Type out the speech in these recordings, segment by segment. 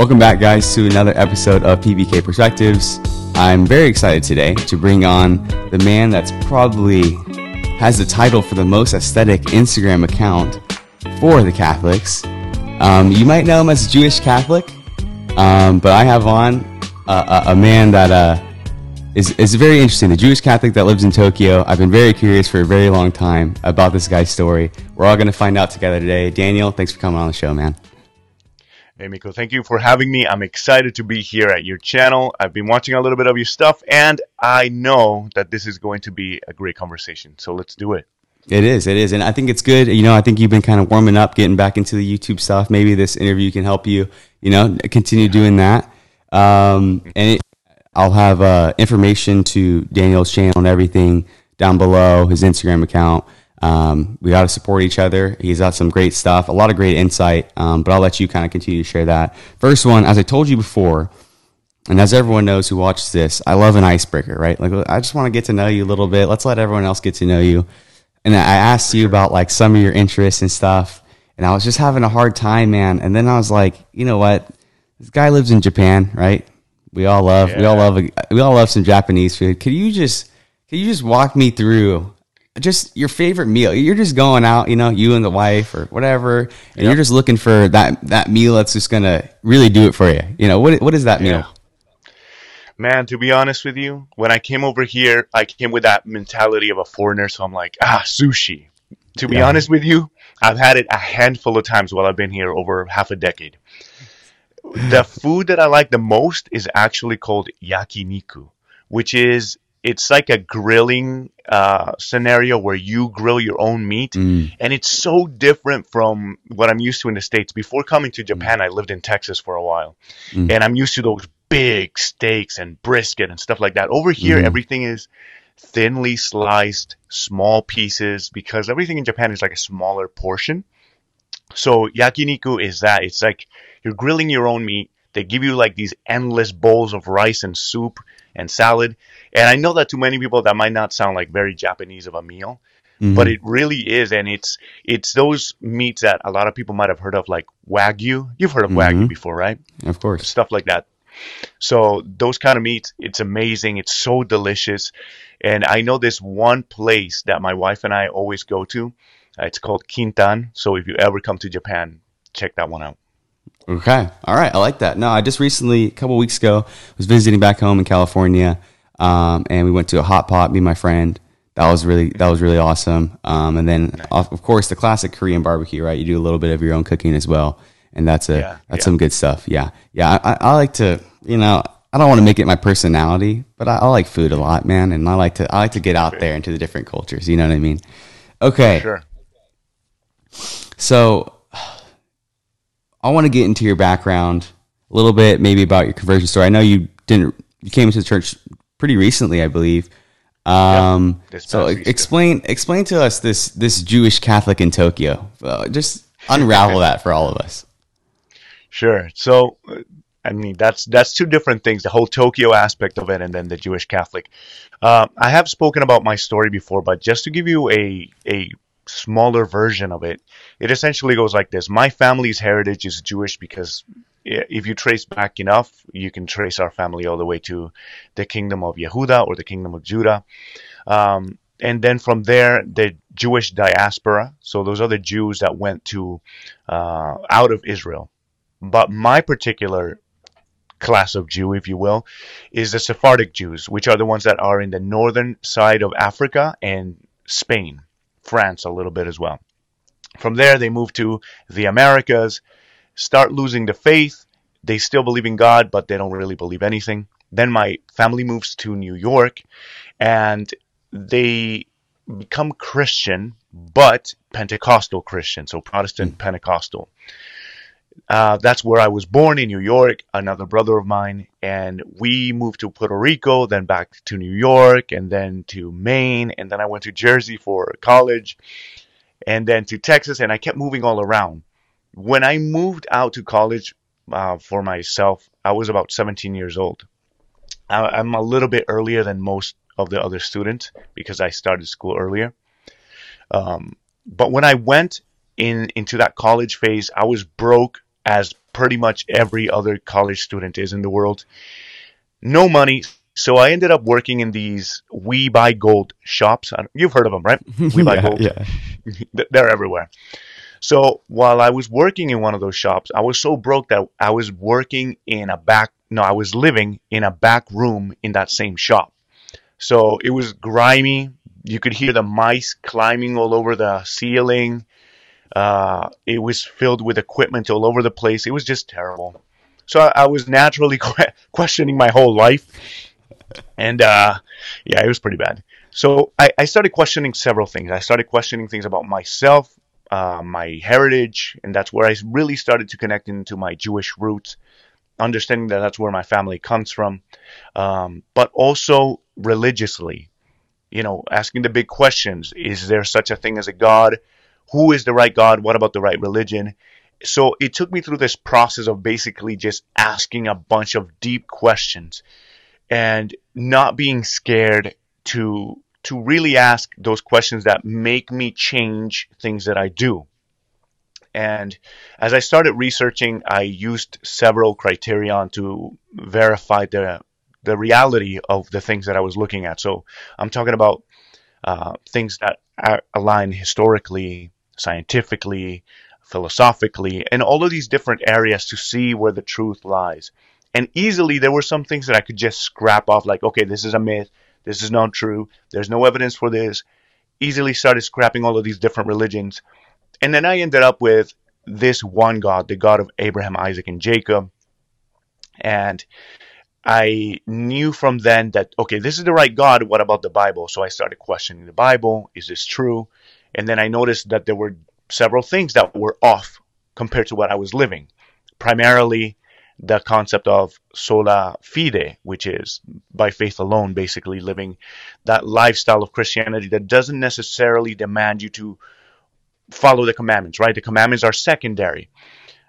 Welcome back, guys, to another episode of PBK Perspectives. I'm very excited today to bring on the man that's probably has the title for the most aesthetic Instagram account for the Catholics. Um, you might know him as Jewish Catholic, um, but I have on a, a, man that uh, is is very interesting. The Jewish Catholic that lives in Tokyo. I've been very curious for a very long time about this guy's story. We're all going to find out together today. Daniel, thanks for coming on the show, man. Hey Miko, thank you for having me. I'm excited to be here at your channel. I've been watching a little bit of your stuff and I know that this is going to be a great conversation. So let's do it. It is, it is. And I think it's good. You know, I think you've been kind of warming up, getting back into the YouTube stuff. Maybe this interview can help you, you know, continue doing that. Um, and it, I'll have uh, information to Daniel's channel and everything down below, his Instagram account. Um, we got to support each other. He's got some great stuff, a lot of great insight, um, but I'll let you kind of continue to share that. First one, as I told you before, and as everyone knows who watches this, I love an icebreaker, right? Like, I just want to get to know you a little bit. Let's let everyone else get to know you. And I asked you about like some of your interests and stuff, and I was just having a hard time, man. And then I was like, you know what? This guy lives in Japan, right? We all love, yeah. we all love, we all love some Japanese food. Could you just, could you just walk me through just your favorite meal. You're just going out, you know, you and the wife or whatever, and yep. you're just looking for that that meal that's just gonna really do it for you. You know, what what is that yeah. meal? Man, to be honest with you, when I came over here, I came with that mentality of a foreigner, so I'm like, ah, sushi. To be yeah. honest with you, I've had it a handful of times while I've been here over half a decade. The food that I like the most is actually called yakiniku, which is it's like a grilling uh, scenario where you grill your own meat, mm. and it's so different from what I'm used to in the states. Before coming to Japan, mm. I lived in Texas for a while, mm. and I'm used to those big steaks and brisket and stuff like that. Over here, mm. everything is thinly sliced, small pieces because everything in Japan is like a smaller portion. So yakiniku is that. It's like you're grilling your own meat. They give you like these endless bowls of rice and soup and salad. And I know that to many people that might not sound like very Japanese of a meal, mm-hmm. but it really is. And it's it's those meats that a lot of people might have heard of, like wagyu. You've heard of mm-hmm. wagyu before, right? Of course. Stuff like that. So those kind of meats, it's amazing. It's so delicious. And I know this one place that my wife and I always go to. It's called Kintan. So if you ever come to Japan, check that one out. Okay. All right. I like that. No, I just recently, a couple weeks ago, was visiting back home in California, um, and we went to a hot pot. Me and my friend. That was really that was really awesome. Um, and then, nice. of course, the classic Korean barbecue. Right. You do a little bit of your own cooking as well, and that's a yeah, that's yeah. some good stuff. Yeah. Yeah. I, I like to. You know, I don't want to make it my personality, but I, I, like food a lot, man, and I like to I like to get out there into the different cultures. You know what I mean? Okay. Sure. So I want to get into your background a little bit, maybe about your conversion story. I know you didn't you came into the church pretty recently, I believe. Um, yeah, so explain explain to us this this Jewish Catholic in Tokyo. Uh, just unravel that for all of us. Sure. So I mean that's that's two different things: the whole Tokyo aspect of it, and then the Jewish Catholic. Uh, I have spoken about my story before, but just to give you a a smaller version of it, it essentially goes like this. My family's heritage is Jewish because if you trace back enough, you can trace our family all the way to the kingdom of Yehuda or the kingdom of Judah. Um, and then from there, the Jewish diaspora. So those are the Jews that went to uh, out of Israel. But my particular class of Jew, if you will, is the Sephardic Jews, which are the ones that are in the northern side of Africa and Spain. France a little bit as well. From there, they move to the Americas, start losing the faith. They still believe in God, but they don't really believe anything. Then my family moves to New York and they become Christian, but Pentecostal Christian, so Protestant mm. Pentecostal. Uh, that's where I was born in New York, another brother of mine, and we moved to Puerto Rico, then back to New York, and then to Maine, and then I went to Jersey for college, and then to Texas, and I kept moving all around. When I moved out to college uh, for myself, I was about 17 years old. I, I'm a little bit earlier than most of the other students because I started school earlier. Um, but when I went in into that college phase, I was broke as pretty much every other college student is in the world. No money. So I ended up working in these We Buy Gold shops. You've heard of them, right? We Buy yeah, Gold. yeah. They're everywhere. So while I was working in one of those shops, I was so broke that I was working in a back, no, I was living in a back room in that same shop. So it was grimy. You could hear the mice climbing all over the ceiling. Uh, it was filled with equipment all over the place. It was just terrible. So I, I was naturally que- questioning my whole life. And uh, yeah, it was pretty bad. So I, I started questioning several things. I started questioning things about myself, uh, my heritage, and that's where I really started to connect into my Jewish roots, understanding that that's where my family comes from, um, but also religiously. You know, asking the big questions: Is there such a thing as a God? Who is the right God? What about the right religion? So it took me through this process of basically just asking a bunch of deep questions and not being scared to to really ask those questions that make me change things that I do. And as I started researching, I used several criterion to verify the the reality of the things that I was looking at. So I'm talking about uh, things that align historically, scientifically, philosophically, and all of these different areas to see where the truth lies. And easily there were some things that I could just scrap off, like, okay, this is a myth, this is not true. There's no evidence for this. Easily started scrapping all of these different religions. And then I ended up with this one God, the God of Abraham, Isaac, and Jacob. And I knew from then that, okay, this is the right God. What about the Bible? So I started questioning the Bible. Is this true? And then I noticed that there were several things that were off compared to what I was living. Primarily, the concept of sola fide, which is by faith alone, basically living that lifestyle of Christianity that doesn't necessarily demand you to follow the commandments, right? The commandments are secondary.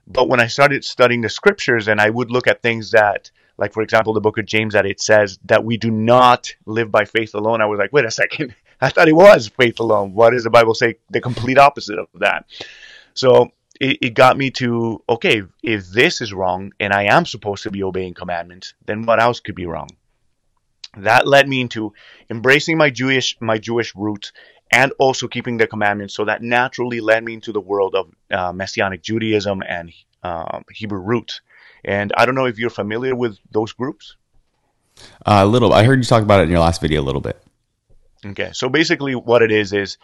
But when I started studying the scriptures and I would look at things that, like for example, the book of James, that it says that we do not live by faith alone, I was like, wait a second. I thought it was faith alone. What does the Bible say? The complete opposite of that. So it, it got me to okay, if this is wrong and I am supposed to be obeying commandments, then what else could be wrong? That led me into embracing my Jewish my Jewish roots and also keeping the commandments. So that naturally led me into the world of uh, Messianic Judaism and um, Hebrew roots. And I don't know if you're familiar with those groups. Uh, a little. I heard you talk about it in your last video a little bit. Okay, so basically, what it is is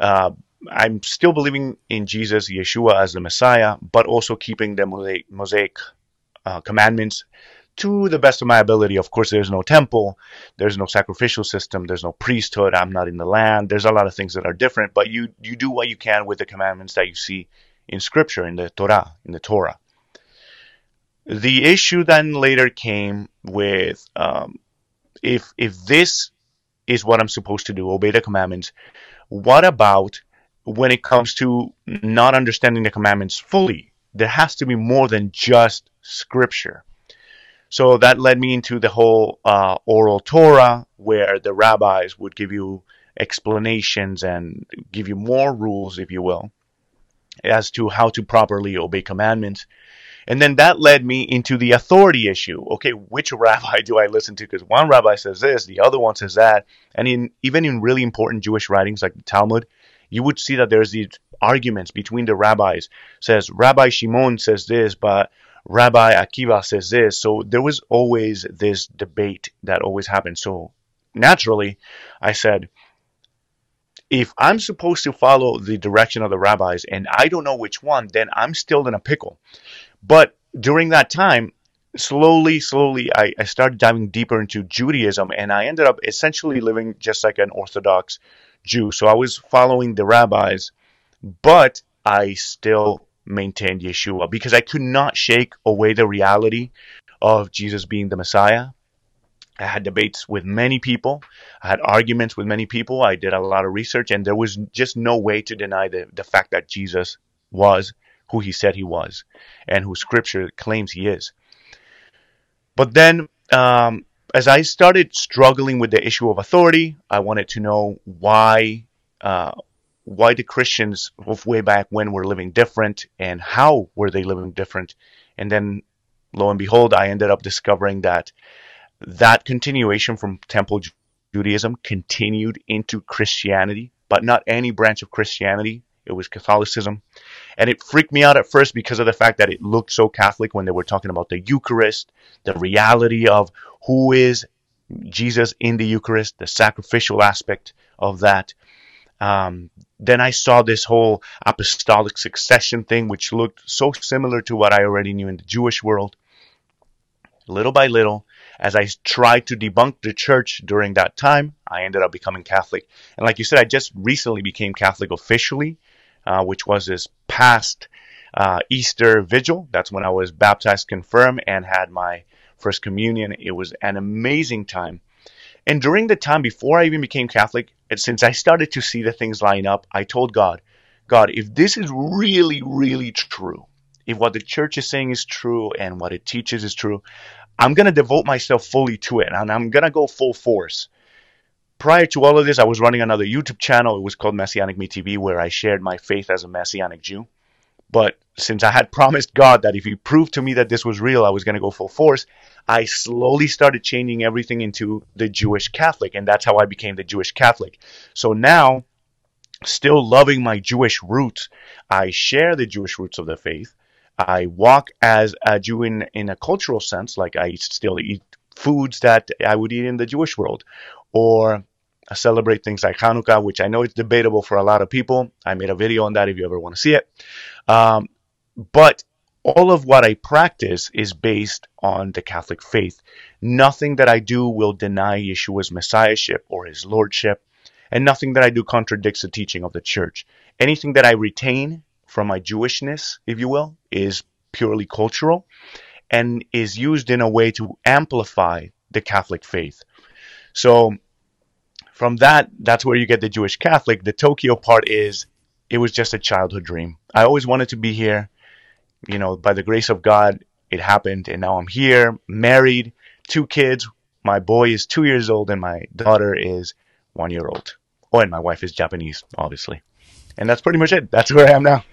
uh, I'm still believing in Jesus, Yeshua as the Messiah, but also keeping the Mosaic, Mosaic uh, commandments to the best of my ability. Of course, there's no temple, there's no sacrificial system, there's no priesthood. I'm not in the land. There's a lot of things that are different, but you you do what you can with the commandments that you see in Scripture, in the Torah, in the Torah. The issue then later came with um, if if this is what I'm supposed to do, obey the commandments. What about when it comes to not understanding the commandments fully. There has to be more than just scripture. So that led me into the whole uh, oral Torah, where the rabbis would give you explanations and give you more rules, if you will, as to how to properly obey commandments. And then that led me into the authority issue. Okay, which rabbi do I listen to? Because one rabbi says this, the other one says that. And in even in really important Jewish writings like the Talmud, you would see that there's these arguments between the rabbis. Says Rabbi Shimon says this, but Rabbi Akiva says this. So there was always this debate that always happened. So naturally, I said, if I'm supposed to follow the direction of the rabbis and I don't know which one, then I'm still in a pickle. But during that time, slowly, slowly, I, I started diving deeper into Judaism and I ended up essentially living just like an Orthodox Jew. So I was following the rabbis, but I still maintained Yeshua because I could not shake away the reality of Jesus being the Messiah. I had debates with many people. I had arguments with many people. I did a lot of research, and there was just no way to deny the, the fact that Jesus was who he said he was and who scripture claims he is. But then um, as I started struggling with the issue of authority, I wanted to know why uh, why the Christians of way back when were living different and how were they living different. And then lo and behold, I ended up discovering that that continuation from temple Judaism continued into Christianity, but not any branch of Christianity. It was Catholicism. And it freaked me out at first because of the fact that it looked so Catholic when they were talking about the Eucharist, the reality of who is Jesus in the Eucharist, the sacrificial aspect of that. Um, then I saw this whole apostolic succession thing, which looked so similar to what I already knew in the Jewish world. Little by little, as I tried to debunk the church during that time, I ended up becoming Catholic. And like you said, I just recently became Catholic officially, uh, which was this past uh, Easter vigil. That's when I was baptized, confirmed, and had my first communion. It was an amazing time. And during the time before I even became Catholic, and since I started to see the things line up, I told God, God, if this is really, really true, if what the church is saying is true and what it teaches is true, I'm going to devote myself fully to it and I'm going to go full force. Prior to all of this, I was running another YouTube channel. It was called Messianic Me TV, where I shared my faith as a Messianic Jew. But since I had promised God that if He proved to me that this was real, I was going to go full force, I slowly started changing everything into the Jewish Catholic. And that's how I became the Jewish Catholic. So now, still loving my Jewish roots, I share the Jewish roots of the faith. I walk as a Jew in, in a cultural sense, like I still eat foods that I would eat in the Jewish world, or celebrate things like Hanukkah, which I know it's debatable for a lot of people. I made a video on that if you ever want to see it. Um, but all of what I practice is based on the Catholic faith. Nothing that I do will deny Yeshua's messiahship or his lordship, and nothing that I do contradicts the teaching of the church. Anything that I retain from my Jewishness, if you will, is purely cultural and is used in a way to amplify the Catholic faith. So from that, that's where you get the Jewish Catholic. The Tokyo part is it was just a childhood dream. I always wanted to be here. You know, by the grace of God, it happened, and now I'm here, married, two kids. My boy is two years old, and my daughter is one year old. Oh, and my wife is Japanese, obviously. And that's pretty much it. That's where I am now.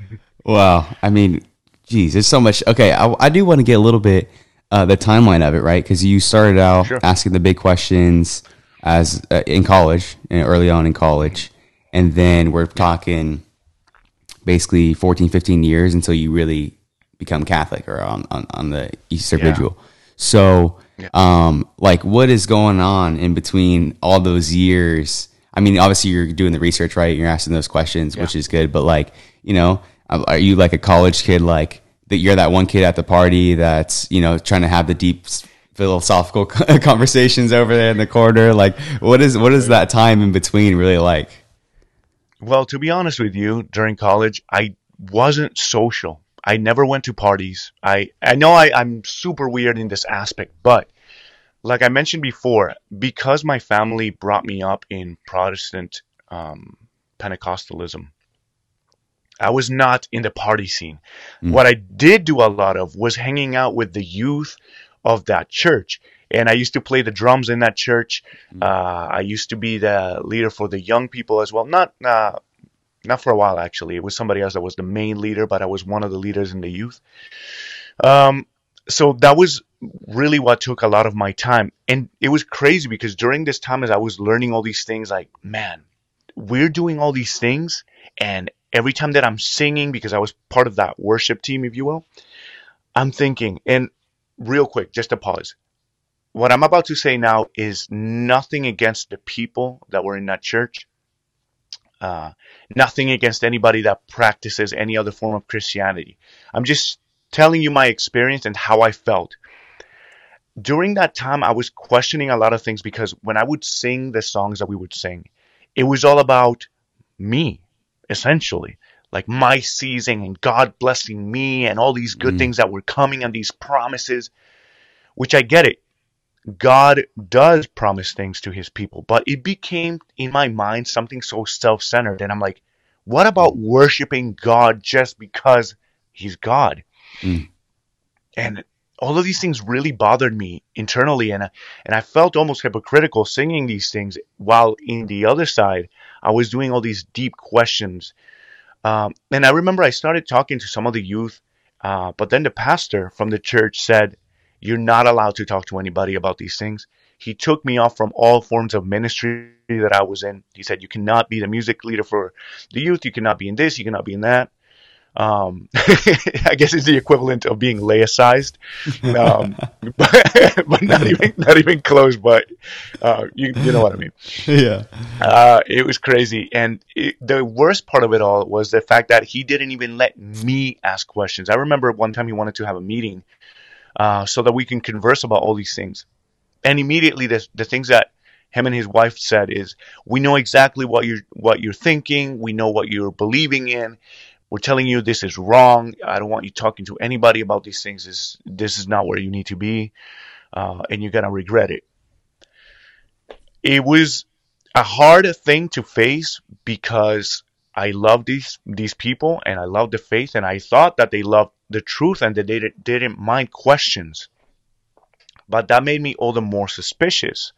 Wow. I mean, geez, there's so much. Okay, I, I do want to get a little bit uh, the timeline of it, right? Because you started out sure. asking the big questions as uh, in college, early on in college, and then we're talking basically 14, 15 years until you really become Catholic or on, on, on the Easter yeah. Vigil. So, yeah. um, like, what is going on in between all those years? I mean, obviously, you're doing the research, right? You're asking those questions, yeah. which is good. But like, you know, are you like a college kid, like that? You're that one kid at the party that's you know trying to have the deep philosophical conversations over there in the corner? Like, what is what is that time in between really like? Well, to be honest with you, during college, I wasn't social. I never went to parties. I I know I, I'm super weird in this aspect, but like I mentioned before, because my family brought me up in Protestant um, Pentecostalism, I was not in the party scene. Mm. What I did do a lot of was hanging out with the youth of that church. And I used to play the drums in that church. Mm. Uh, I used to be the leader for the young people as well. Not uh, not for a while actually. It was somebody else that was the main leader, but I was one of the leaders in the youth. Um, so that was really what took a lot of my time, and it was crazy because during this time, as I was learning all these things, like man, we're doing all these things, and every time that I'm singing, because I was part of that worship team, if you will, I'm thinking, and real quick, just to pause. What I'm about to say now is nothing against the people that were in that church. Uh, nothing against anybody that practices any other form of Christianity. I'm just telling you my experience and how I felt. During that time, I was questioning a lot of things because when I would sing the songs that we would sing, it was all about me, essentially like my season and God blessing me and all these good mm. things that were coming and these promises, which I get it. God does promise things to his people, but it became in my mind something so self centered. And I'm like, what about worshiping God just because he's God? Mm. And all of these things really bothered me internally, and I, and I felt almost hypocritical singing these things while in the other side I was doing all these deep questions. Um, and I remember I started talking to some of the youth, uh, but then the pastor from the church said, "You're not allowed to talk to anybody about these things." He took me off from all forms of ministry that I was in. He said, "You cannot be the music leader for the youth. You cannot be in this. You cannot be in that." Um, I guess it's the equivalent of being laicized, um, but, but, not even not even close. But uh, you you know what I mean? Yeah. Uh, it was crazy, and it, the worst part of it all was the fact that he didn't even let me ask questions. I remember one time he wanted to have a meeting uh, so that we can converse about all these things, and immediately the the things that him and his wife said is, "We know exactly what you're what you're thinking. We know what you're believing in." We're telling you this is wrong. I don't want you talking to anybody about these things. This, this is not where you need to be, uh, and you're gonna regret it. It was a hard thing to face because I love these these people and I love the faith and I thought that they loved the truth and that they didn't mind questions. But that made me all the more suspicious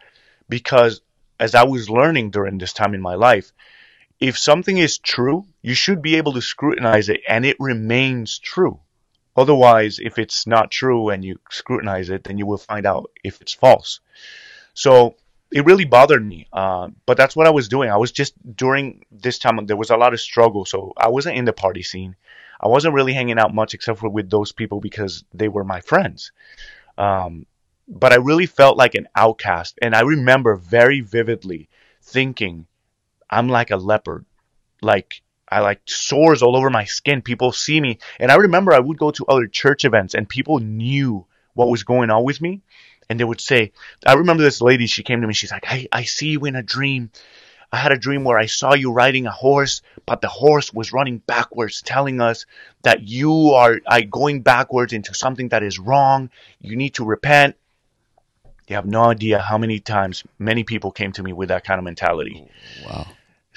because as I was learning during this time in my life, if something is true, you should be able to scrutinize it and it remains true. Otherwise, if it's not true and you scrutinize it, then you will find out if it's false. So it really bothered me. Uh, but that's what I was doing. I was just during this time, there was a lot of struggle. So I wasn't in the party scene. I wasn't really hanging out much except for with those people because they were my friends. Um, but I really felt like an outcast. And I remember very vividly thinking, I'm like a leopard. Like I like sores all over my skin. People see me. And I remember I would go to other church events and people knew what was going on with me. And they would say, I remember this lady, she came to me, she's like, I, I see you in a dream. I had a dream where I saw you riding a horse, but the horse was running backwards, telling us that you are going backwards into something that is wrong. You need to repent. You have no idea how many times many people came to me with that kind of mentality. Oh, wow.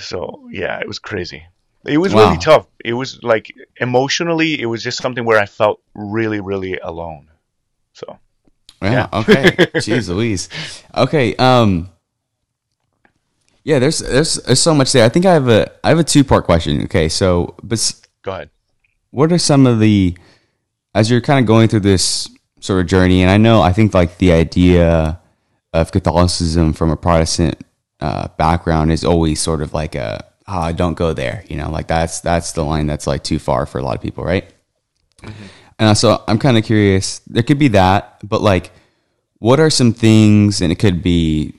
So yeah, it was crazy. It was wow. really tough. It was like emotionally, it was just something where I felt really, really alone. So yeah, yeah. okay. Jeez Louise. Okay. Um yeah, there's there's there's so much there. I think I have a I have a two part question. Okay, so but go ahead. What are some of the as you're kind of going through this sort of journey, and I know I think like the idea of Catholicism from a Protestant uh, background is always sort of like a oh, don't go there. You know, like that's that's the line that's like too far for a lot of people, right? Mm-hmm. And so I'm kind of curious. There could be that, but like, what are some things? And it could be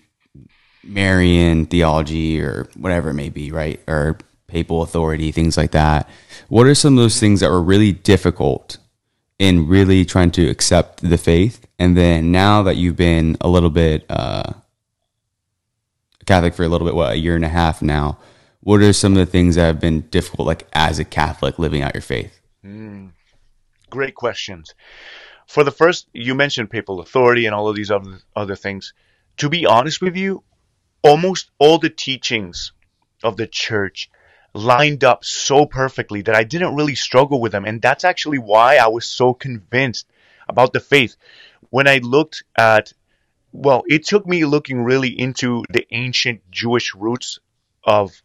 Marian theology or whatever it may be, right? Or papal authority, things like that. What are some of those things that were really difficult in really trying to accept the faith? And then now that you've been a little bit uh, Catholic for a little bit, what, a year and a half now. What are some of the things that have been difficult, like as a Catholic, living out your faith? Mm, great questions. For the first, you mentioned papal authority and all of these other, other things. To be honest with you, almost all the teachings of the church lined up so perfectly that I didn't really struggle with them. And that's actually why I was so convinced about the faith. When I looked at well, it took me looking really into the ancient Jewish roots of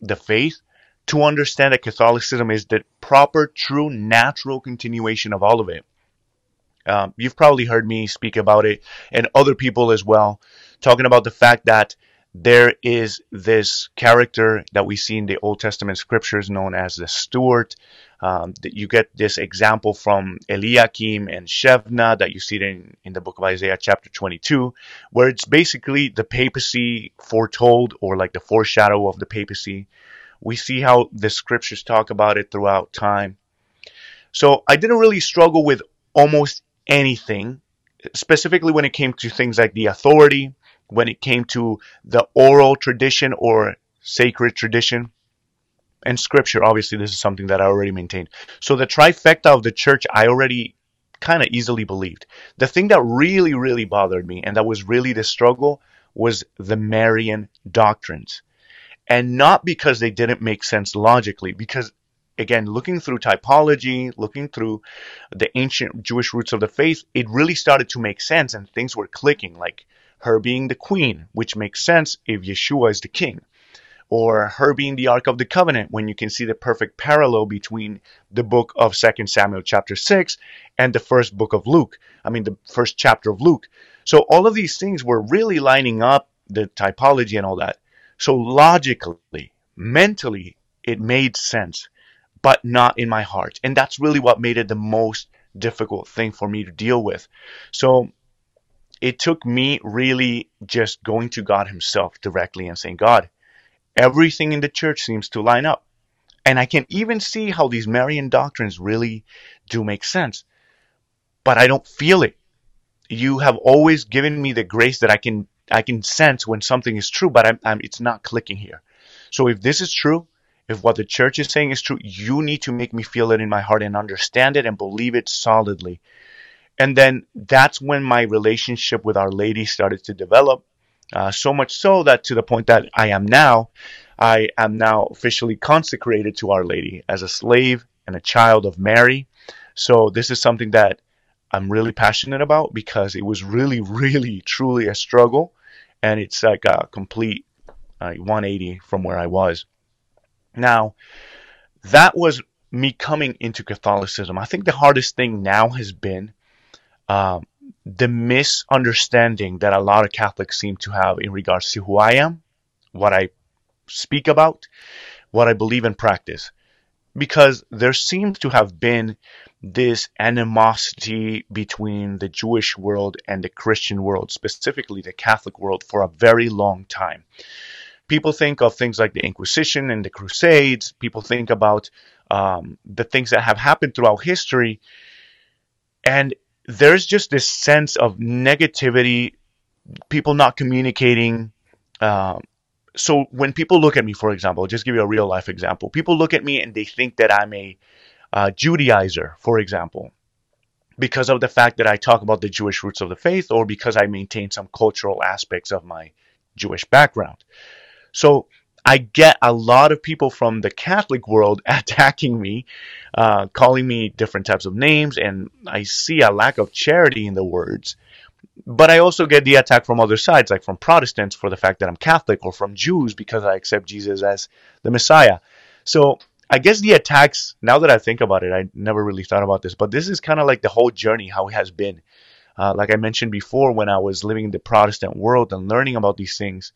the faith to understand that Catholicism is the proper, true, natural continuation of all of it. Um, you've probably heard me speak about it and other people as well, talking about the fact that there is this character that we see in the Old Testament scriptures known as the steward. Um, that you get this example from Eliakim and Shebna that you see in, in the book of Isaiah, chapter 22, where it's basically the papacy foretold or like the foreshadow of the papacy. We see how the scriptures talk about it throughout time. So I didn't really struggle with almost anything, specifically when it came to things like the authority, when it came to the oral tradition or sacred tradition and scripture obviously this is something that i already maintained. So the trifecta of the church i already kind of easily believed. The thing that really really bothered me and that was really the struggle was the marian doctrines. And not because they didn't make sense logically because again, looking through typology, looking through the ancient Jewish roots of the faith, it really started to make sense and things were clicking, like her being the queen, which makes sense if Yeshua is the king. Or her being the Ark of the Covenant, when you can see the perfect parallel between the book of Second Samuel chapter 6 and the first book of Luke. I mean, the first chapter of Luke. So all of these things were really lining up the typology and all that. So logically, mentally, it made sense, but not in my heart. And that's really what made it the most difficult thing for me to deal with. So it took me really just going to God Himself directly and saying, God, everything in the church seems to line up. And I can even see how these Marian doctrines really do make sense. But I don't feel it. You have always given me the grace that I can I can sense when something is true, but I'm, I'm, it's not clicking here. So if this is true, if what the church is saying is true, you need to make me feel it in my heart and understand it and believe it solidly. And then that's when my relationship with Our Lady started to develop. Uh, so much so that to the point that I am now, I am now officially consecrated to Our Lady as a slave and a child of Mary. So this is something that I'm really passionate about because it was really, really, truly a struggle, and it's like a complete uh, 180 from where I was. Now, that was me coming into Catholicism. I think the hardest thing now has been um, the misunderstanding that a lot of Catholics seem to have in regards to who I am, what I speak about, what I believe and practice. Because there seems to have been this animosity between the Jewish world and the Christian world, specifically the Catholic world, for a very long time. People think of things like the Inquisition and the Crusades. People think about um, the things that have happened throughout history. And there's just this sense of negativity, people not communicating. Um, so when people look at me, for example, I'll just give you a real life example. People look at me and they think that I'm a uh, Judaizer, for example, because of the fact that I talk about the Jewish roots of the faith or because I maintain some cultural aspects of my Jewish background. So I get a lot of people from the Catholic world attacking me, uh, calling me different types of names, and I see a lack of charity in the words. But I also get the attack from other sides, like from Protestants for the fact that I'm Catholic, or from Jews because I accept Jesus as the Messiah. So I guess the attacks, now that I think about it, I never really thought about this, but this is kind of like the whole journey, how it has been. Uh, like I mentioned before, when I was living in the Protestant world and learning about these things,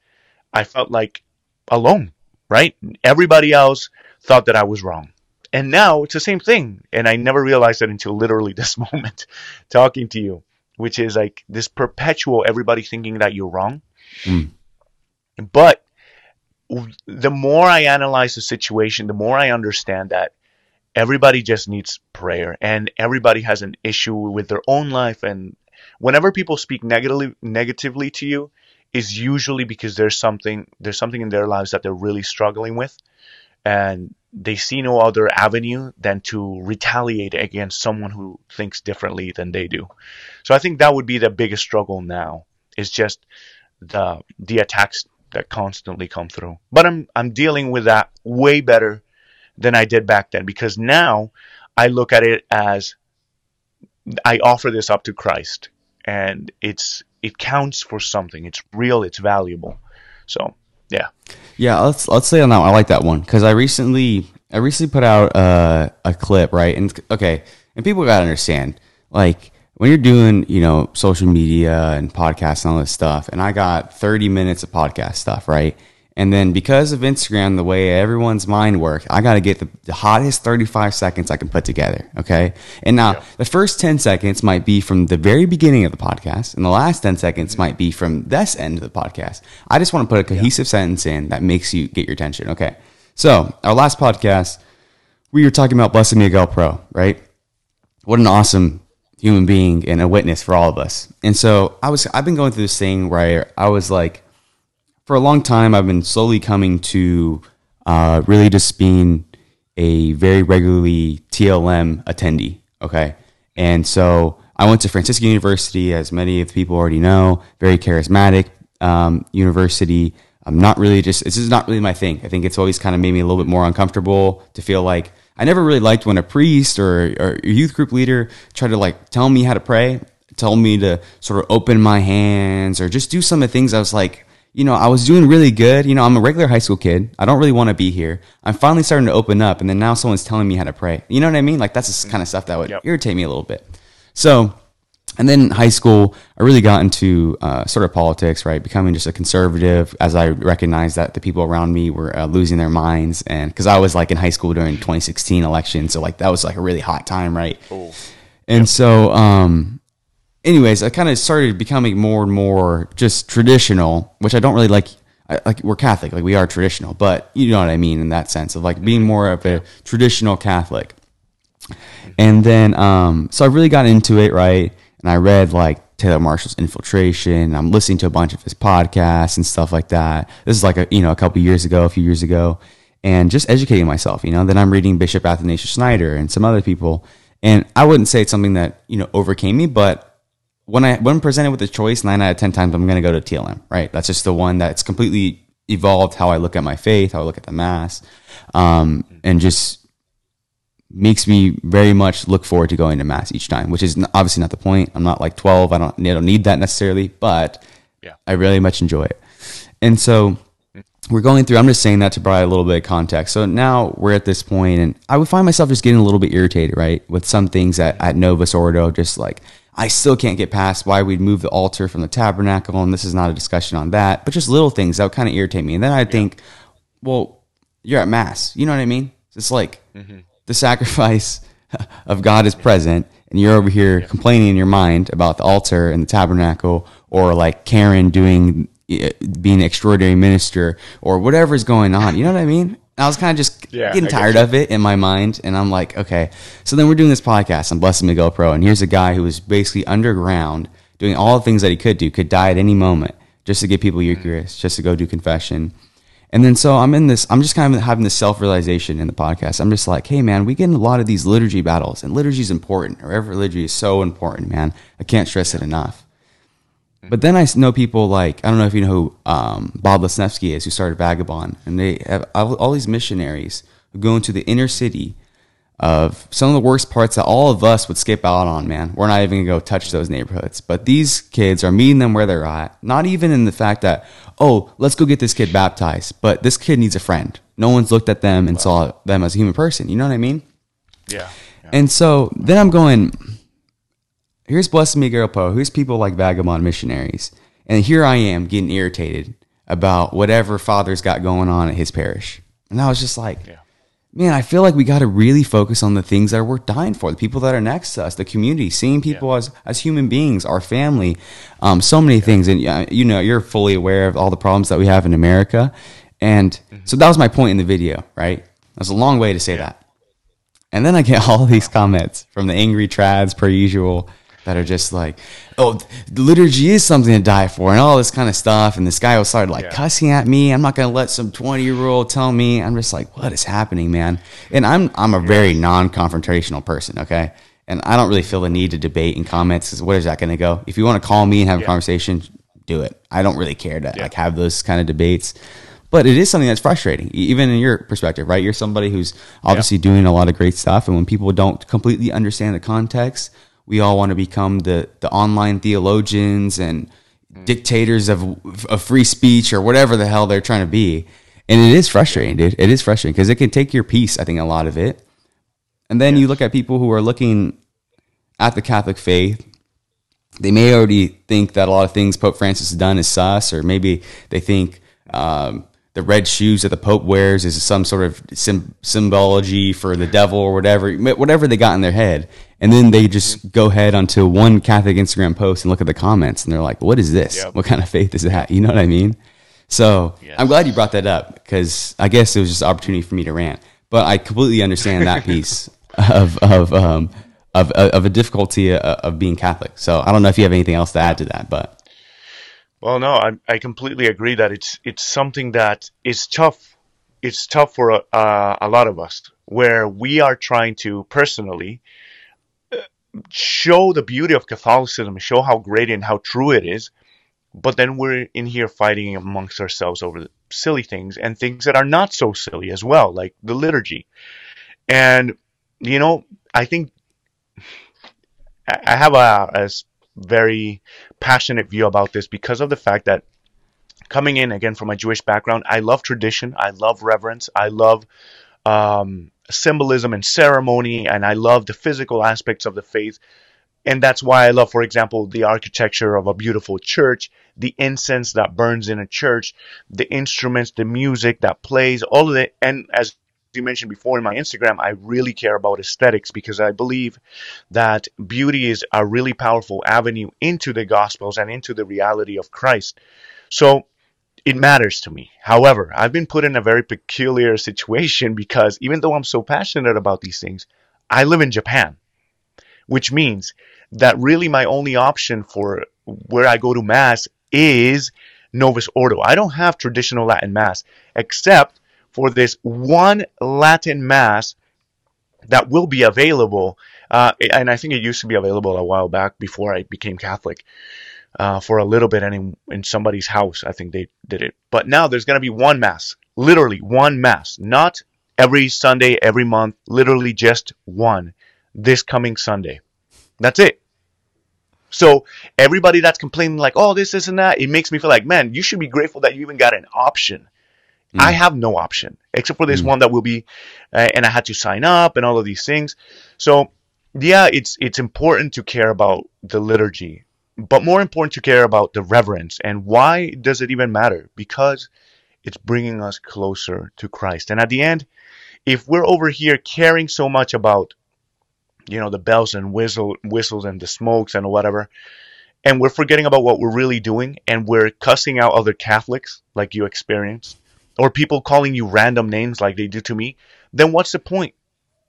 I felt like alone, right? Everybody else thought that I was wrong. And now it's the same thing. And I never realized it until literally this moment talking to you, which is like this perpetual everybody thinking that you're wrong. Mm. But the more I analyze the situation, the more I understand that everybody just needs prayer and everybody has an issue with their own life. And whenever people speak negatively, negatively to you, is usually because there's something there's something in their lives that they're really struggling with and they see no other avenue than to retaliate against someone who thinks differently than they do. So I think that would be the biggest struggle now is just the the attacks that constantly come through. But I'm I'm dealing with that way better than I did back then because now I look at it as I offer this up to Christ and it's it counts for something. It's real. It's valuable. So yeah. Yeah, let's let's say on that. One. I like that one because I recently I recently put out uh, a clip right and okay and people gotta understand like when you're doing you know social media and podcasts and all this stuff and I got 30 minutes of podcast stuff right and then because of Instagram, the way everyone's mind works, I got to get the, the, hottest 35 seconds I can put together. Okay. And now yeah. the first 10 seconds might be from the very beginning of the podcast, and the last 10 seconds might be from this end of the podcast. I just want to put a cohesive yeah. sentence in that makes you get your attention. Okay. So, our last podcast, we were talking about Blessed Miguel Pro, right? What an awesome human being and a witness for all of us. And so, I was, I've been going through this thing where I was like, for a long time, I've been slowly coming to uh, really just being a very regularly TLM attendee. Okay. And so I went to Franciscan University, as many of the people already know, very charismatic um, university. I'm not really just, this is not really my thing. I think it's always kind of made me a little bit more uncomfortable to feel like I never really liked when a priest or, or a youth group leader tried to like tell me how to pray, tell me to sort of open my hands or just do some of the things I was like, you know, I was doing really good. You know, I'm a regular high school kid. I don't really want to be here. I'm finally starting to open up, and then now someone's telling me how to pray. You know what I mean? Like that's the kind of stuff that would Yep. irritate me a little bit. So, and then high school, I really got into uh, sort of politics, right? Becoming just a conservative as I recognized that the people around me were uh, losing their minds. And because I was like in high school during 2016 election. So, like, that was like a really hot time, right? And so, um, anyways, I kind of started becoming more and more just traditional, which I don't really like. I, like we're Catholic, like we are traditional, but you know what I mean in that sense of like being more of a traditional Catholic. And then, um, so I really got into it, right? And I read like Taylor Marshall's Infiltration. I'm listening to a bunch of his podcasts and stuff like that. This is like a you know a couple years ago, a few years ago, and just educating myself. You know, then I'm reading Bishop Athanasius Schneider and some other people, and I wouldn't say it's something that you know overcame me, but when I when presented with a choice, nine out of ten times I'm going to go to TLM. Right, that's just the one that's completely evolved how I look at my faith, how I look at the mass, um, and just makes me very much look forward to going to mass each time, which is obviously not the point. I'm not like 12. I don't, I don't need that necessarily, but Yeah. I really much enjoy it. And so we're going through, I'm just saying that to provide a little bit of context. So now we're at this point and I would find myself just getting a little bit irritated, right? With some things at, at Novus Ordo, just like, I still can't get past why we'd move the altar from the tabernacle. And this is not a discussion on that, but just little things that would kind of irritate me. And then I'd think, well, you're at mass. You know what I mean? It's like the sacrifice of God is present, and you're over here complaining in your mind about the altar and the tabernacle, or like Karen doing uh, being an extraordinary minister, or whatever's going on. You know what I mean? I was kind of just Yeah, getting tired of it in my mind, and I'm like, okay. So then we're doing this podcast on Blessed Miguel Pro, and here's a guy who was basically underground doing all the things that he could do, could die at any moment just to get people Eucharist, just to go do confession. And then so I'm in this, I'm just kind of having this self realization in the podcast. I'm just like, hey man, we get in a lot of these liturgy battles, and liturgy is important, or every liturgy is so important, man. I can't stress it enough. But then I know people like I don't know if you know who um, Bob Lesnefsky is, who started Vagabond, and they have all these missionaries who go into the inner city of some of the worst parts that all of us would skip out on. Man, we're not even gonna go touch those neighborhoods, but these kids are meeting them where they're at. Not even in the fact that oh, let's go get this kid baptized, but this kid needs a friend. No one's looked at them and saw them as a human person. You know what I mean? Yeah. yeah. And so then I'm going, here's Blessed Miguel Pro, here's people like Vagabond missionaries. And here I am getting irritated about whatever father's got going on at his parish. And I was just like, Yeah. man, I feel like we got to really focus on the things that are worth dying for, the people that are next to us, the community, seeing people as, as human beings, our family, um, so many things. And you know, you're fully aware of all the problems that we have in America. And so that was my point in the video, right? That's a long way to say that. And then I get all these comments from the angry trads per usual that are just like, oh, liturgy is something to die for and all this kind of stuff. And this guy will start like Yeah. cussing at me. I'm not going to let some 20 year old tell me. I'm just like, what is happening, man? And I'm, I'm a very non confrontational person. Okay. And I don't really feel the need to debate in comments because where is that going to go? If you want to call me and have a conversation, do it. I don't really care to like have those kind of debates. But it is something that's frustrating, even in your perspective, right? You're somebody who's obviously doing a lot of great stuff, and when people don't completely understand the context, we all want to become the the online theologians and dictators of of free speech or whatever the hell they're trying to be. And it is frustrating, dude. It is frustrating because it can take your peace. I think a lot of it. And then you look at people who are looking at the Catholic faith they may already think that a lot of things Pope Francis has done is sus, or maybe they think um, the red shoes that the Pope wears is some sort of sym- symbology for the devil or whatever, whatever they got in their head. And then they just go ahead onto one Catholic Instagram post and look at the comments, and they're like, "What is this? Yep. What kind of faith is that?" You know what I mean? So Yes. I'm glad you brought that up because I guess it was just an opportunity for me to rant. But I completely understand that piece of of um, of of a difficulty uh, of being Catholic. So I don't know if you have anything else to add to that, but Well, no, I, I completely agree that it's it's something that is tough. It's tough for a, uh, a lot of us, where we are trying to personally show the beauty of Catholicism, show how great and how true it is, but then we're in here fighting amongst ourselves over silly things and things that are not so silly as well, like the liturgy. And, you know, I think I have a, a very passionate view about this because of the fact that coming in again from a Jewish background, I love tradition, I love reverence, I love um, symbolism and ceremony, and I love the physical aspects of the faith. And that's why I love, for example, the architecture of a beautiful church, the incense that burns in a church, the instruments, the music that plays, all of it. And as you mentioned before in my Instagram, I really care about aesthetics because I believe that beauty is a really powerful avenue into the Gospels and into the reality of Christ. So it matters to me. However, I've been put in a very peculiar situation because even though I'm so passionate about these things, I live in Japan, which means that really my only option for where I go to Mass is Novus Ordo. I don't have traditional Latin Mass except for this one Latin Mass that will be available. Uh, and I think it used to be available a while back before I became Catholic. Uh, for a little bit, and in, in somebody's house, I think they did it. But now there's going to be one mass, literally one mass, not every Sunday, every month, literally just one this coming Sunday. That's it. So everybody that's complaining like, oh, this, this, and that, it makes me feel like, man, you should be grateful that you even got an option. Mm. I have no option except for this mm. one that will be, uh, and I had to sign up and all of these things. So yeah, it's it's important to care about the liturgy, but more important to care about the reverence. And why does it even matter? Because it's bringing us closer to Christ. And at the end, if we're over here caring so much about, you know, the bells and whistle whistles and the smokes and whatever, and we're forgetting about what we're really doing, and we're cussing out other Catholics like you experienced, or people calling you random names like they do to me, then what's the point?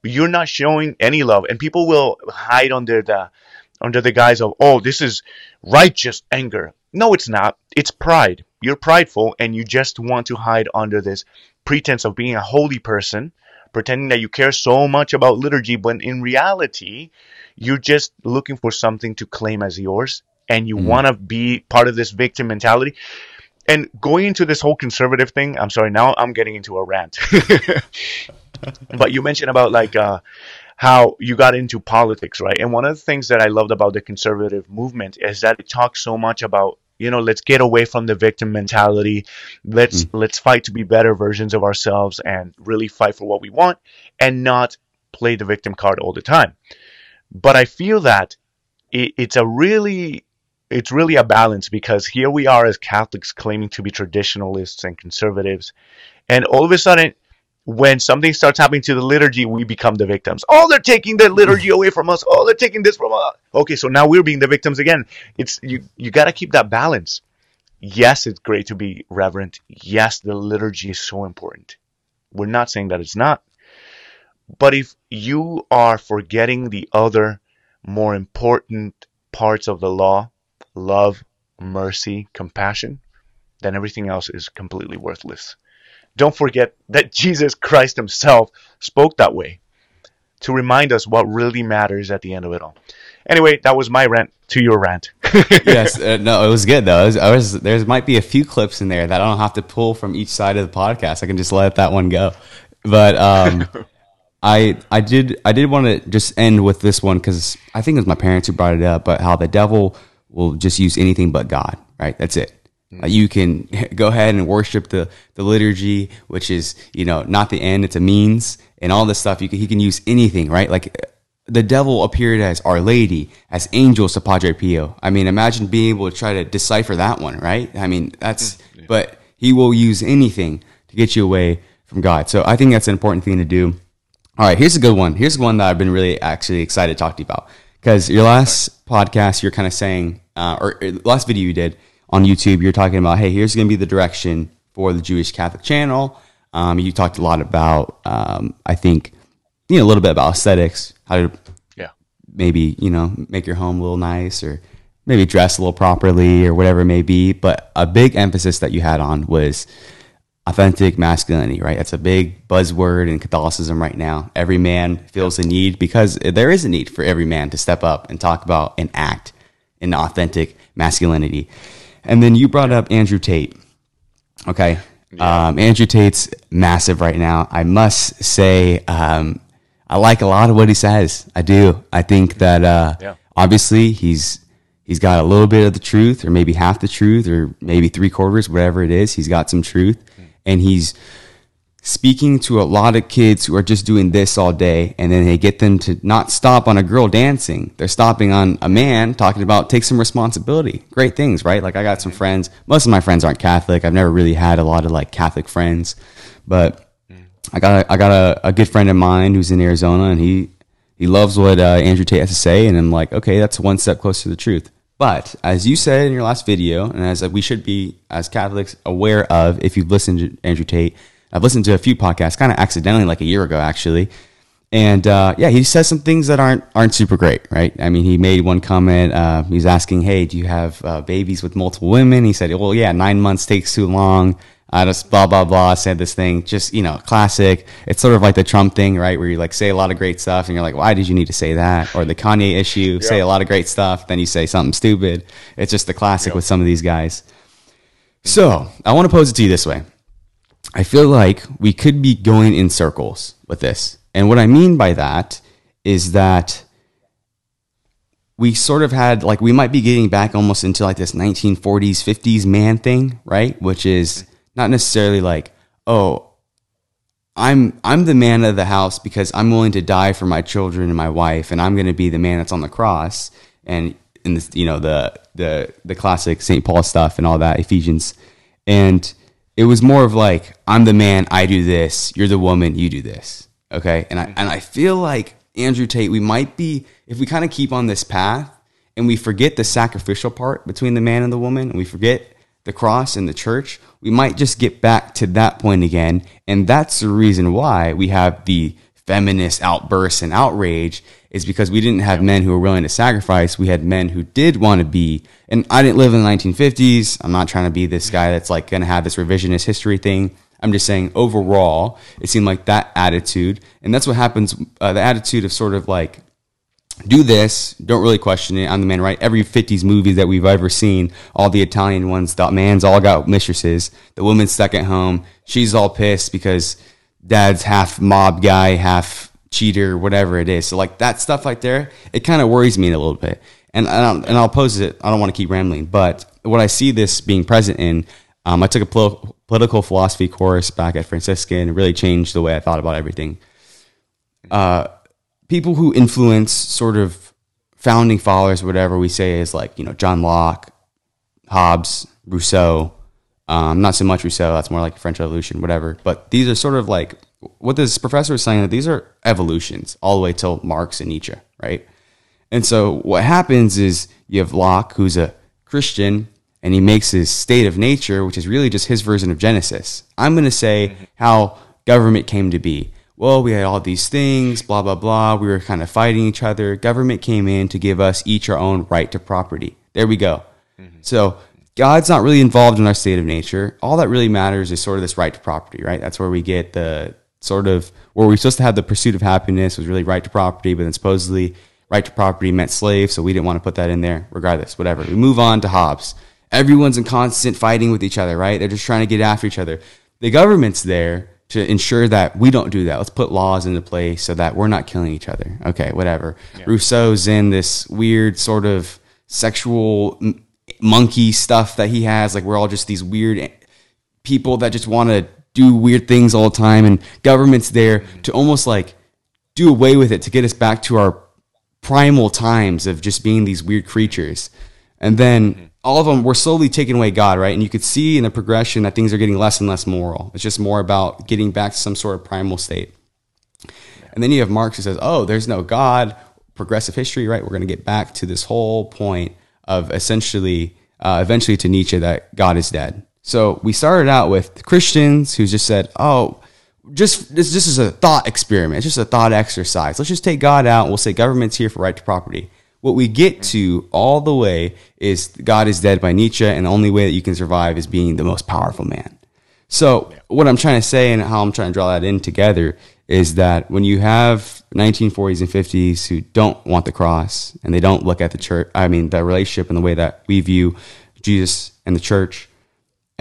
You're not showing any love, and people will hide under the under the guise of, oh, this is righteous anger. No, it's not. It's pride. You're prideful, and you just want to hide under this pretense of being a holy person, pretending that you care so much about liturgy, but in reality, you're just looking for something to claim as yours, and you mm. want to be part of this victim mentality and going into this whole conservative thing, I'm sorry, now I'm getting into a rant. but you mentioned about like uh, how you got into politics, right? And one of the things that I loved about the conservative movement is that it talks so much about you know let's get away from the victim mentality let's mm. let's fight to be better versions of ourselves and really fight for what we want and not play the victim card all the time but i feel that it, it's a really it's really a balance because here we are as Catholics claiming to be traditionalists and conservatives, and all of a sudden, when something starts happening to the liturgy, we become the victims. Oh, they're taking the liturgy away from us. Oh, they're taking this from us. Okay, so now we're being the victims again. It's you. You got to keep that balance. Yes, it's great to be reverent. Yes, the liturgy is so important. We're not saying that it's not. But if you are forgetting the other more important parts of the law, love, mercy, compassion, then everything else is completely worthless. Don't forget that Jesus Christ Himself spoke that way to remind us what really matters at the end of it all. Anyway, that was my rant to your rant. yes, uh, no, it was good though. I was, I was, there might be a few clips in there that I don't have to pull from each side of the podcast. I can just let that one go. But um, I I did I did want to just end with this one because I think it was my parents who brought it up. But how the devil will just use anything but God, right? That's it. Mm-hmm. you can go ahead and worship the, the liturgy, which is, you know, not the end, it's a means and all this stuff. You can, he can use anything, right? Like the devil appeared as Our Lady, as angels to Padre Pio. I mean, imagine being able to try to decipher that one, right? I mean, that's, mm, yeah. but he will use anything to get you away from God. So I think that's an important thing to do. All right, here's a good one. Here's one that I've been really actually excited to talk to you about. Because your last podcast, you're kind of saying, uh, or, or last video you did on YouTube, you're talking about, hey, here's going to be the direction for the Jewish Catholic channel. Um, you talked a lot about, um, I think, you know, a little bit about aesthetics, how to yeah. maybe, you know, make your home a little nice or maybe dress a little properly or whatever it may be. But a big emphasis that you had on was authentic masculinity, right? That's a big buzzword in Catholicism right now. Every man feels a need because there is a need for every man to step up and talk about and act in authentic masculinity. And then you brought up Andrew Tate. Okay. Yeah. Um, Andrew Tate's massive right now. I must say, um, I like a lot of what he says. I do. I think that uh, Yeah. obviously he's he's got a little bit of the truth, or maybe half the truth, or maybe three quarters, whatever it is. He's got some truth, and he's speaking to a lot of kids who are just doing this all day and then they get them to not stop on a girl dancing. They're stopping on a man talking about take some responsibility. Great things right? Like i got some friends. Most of my friends aren't catholic. I've never really had a lot of like catholic friends. But i got a, i got a, a good friend of mine who's in arizona and he he loves what uh, andrew tate has to say and i'm like okay that's one step closer to the truth. But as you said in your last video, and as we should be as Catholics aware of, if you've listened to Andrew Tate, I've listened to a few podcasts, kind of accidentally, like a year ago, actually. And uh, yeah, he says some things that aren't aren't super great, right? I mean, he made one comment. Uh, he's asking, "Hey, do you have uh, babies with multiple women?" He said, "Well, yeah, nine months takes too long." I just blah blah blah said this thing, just you know, classic. It's sort of like the Trump thing, right? Where you like say a lot of great stuff, and you're like, "Why did you need to say that?" Or the Kanye issue, say a lot of great stuff, then you say something stupid. It's just the classic with some of these guys. So I want to pose it to you this way. I feel like we could be going in circles with this. And what I mean by that is that we sort of had like we might be getting back almost into like this 1940s 50s man thing, right? Which is not necessarily like, "Oh, I'm I'm the man of the house because I'm willing to die for my children and my wife and I'm going to be the man that's on the cross." And in this, you know, the the the classic St. Paul stuff and all that Ephesians. And it was more of like, I'm the man, I do this. You're the woman, you do this. Okay. And I, and I feel like Andrew Tate, we might be, if we kind of keep on this path and we forget the sacrificial part between the man and the woman, and we forget the cross and the church, we might just get back to that point again. And that's the reason why we have the feminist outbursts and outrage is because we didn't have men who were willing to sacrifice. We had men who did want to be, and I didn't live in the 1950s. I'm not trying to be this guy that's like going to have this revisionist history thing. I'm just saying overall, it seemed like that attitude, and that's what happens. Uh, the attitude of sort of like, do this, don't really question it. I'm the man, right? Every 50s movie that we've ever seen, all the Italian ones, the man's all got mistresses. The woman's stuck at home. She's all pissed because dad's half mob guy, half cheater, whatever it is. So like that stuff right there, it kind of worries me a little bit. And and and I'll pose it. I don't want to keep rambling, but what I see this being present in, um, I took a pol- political philosophy course back at Franciscan. and really changed the way I thought about everything. Uh, people who influence sort of founding fathers, whatever we say is like you know John Locke, Hobbes, Rousseau. Um, not so much Rousseau. That's more like French Revolution, whatever. But these are sort of like what this professor is saying that these are evolutions all the way till Marx and Nietzsche, right? And so what happens is you have Locke, who's a Christian, and he makes his state of nature, which is really just his version of Genesis. I'm going to say how government came to be. Well, we had all these things, blah, blah, blah. We were kind of fighting each other. Government came in to give us each our own right to property. There we go. Mm-hmm. So God's not really involved in our state of nature. All that really matters is sort of this right to property, right? That's where we get the sort of where we're supposed to have the pursuit of happiness was really right to property, but then supposedly right to property meant slave, so we didn't want to put that in there. Regardless, whatever. We move on to Hobbes. Everyone's in constant fighting with each other, right? They're just trying to get after each other. The government's there to ensure that we don't do that. Let's put laws into place so that we're not killing each other. Okay, whatever. Rousseau's in this weird sort of sexual m- monkey stuff that he has. Like we're all just these weird people that just want to do weird things all the time, and government's there to almost like do away with it to get us back to our primal times of just being these weird creatures. And then all of them were slowly taking away God, right? And you could see in the progression that things are getting less and less moral. It's just more about getting back to some sort of primal state. And then you have Marx who says, oh, there's no God, progressive history, right? We're going to get back to this whole point of essentially, uh, eventually to Nietzsche, that God is dead. So we started out with Christians who just said, oh, just this, this is a thought experiment. It's just a thought exercise. Let's just take God out. And we'll say government's here for right to property. What we get to all the way is God is dead by Nietzsche, and the only way that you can survive is being the most powerful man. So what I'm trying to say and how I'm trying to draw that in together is that when you have 1940s and 50s who don't want the cross and they don't look at the church, I mean the relationship and the way that we view Jesus and the church,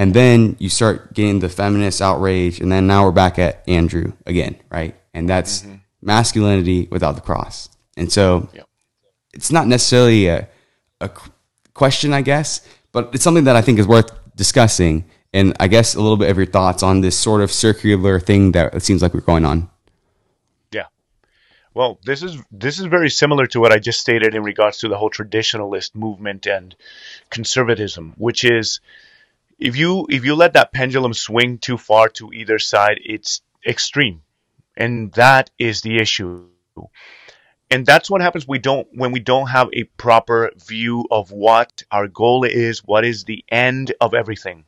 and then you start getting the feminist outrage, and then now we're back at Andrew again, right? And that's mm-hmm. masculinity without the cross. And so Yep. it's not necessarily a, a question, I guess, but it's something that I think is worth discussing. And I guess a little bit of your thoughts on this sort of circular thing that it seems like we're going on. Yeah. Well, this is this is very similar to what I just stated in regards to the whole traditionalist movement and conservatism, which is if you if you let that pendulum swing too far to either side, it's extreme. And that is the issue. And that's what happens we don't when we don't have a proper view of what our goal is, what is the end of everything.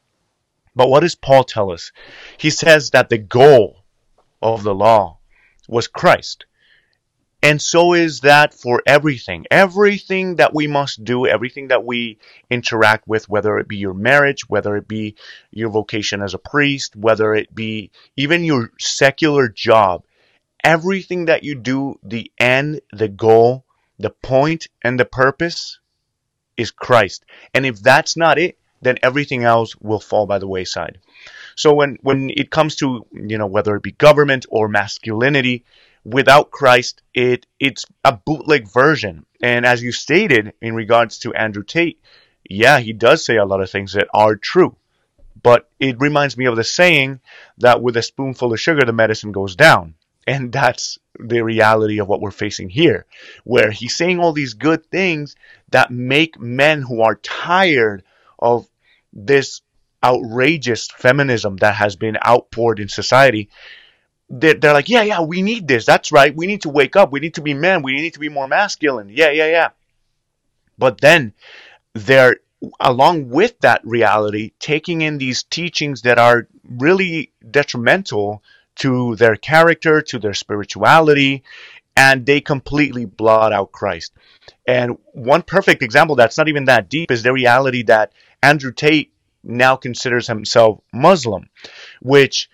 But what does Paul tell us? He says that the goal of the law was Christ. And so is that for everything. Everything that we must do, everything that we interact with, whether it be your marriage, whether it be your vocation as a priest, whether it be even your secular job, everything that you do, the end, the goal, the point, and the purpose is Christ. And if that's not it, then everything else will fall by the wayside. So when, when it comes to, you know, whether it be government or masculinity, without Christ, it it's a bootleg version. And as you stated in regards to Andrew Tate, yeah, he does say a lot of things that are true. But it reminds me of the saying that with a spoonful of sugar, the medicine goes down. And that's the reality of what we're facing here, where he's saying all these good things that make men who are tired of this outrageous feminism that has been outpoured in society they're, they're like, yeah, yeah, we need this. That's right. We need to wake up. We need to be men. We need to be more masculine. Yeah, yeah, yeah. But then they're, along with that reality, taking in these teachings that are really detrimental to their character, to their spirituality, and they completely blot out Christ. And one perfect example that's not even that deep is the reality that Andrew Tate now considers himself Muslim, which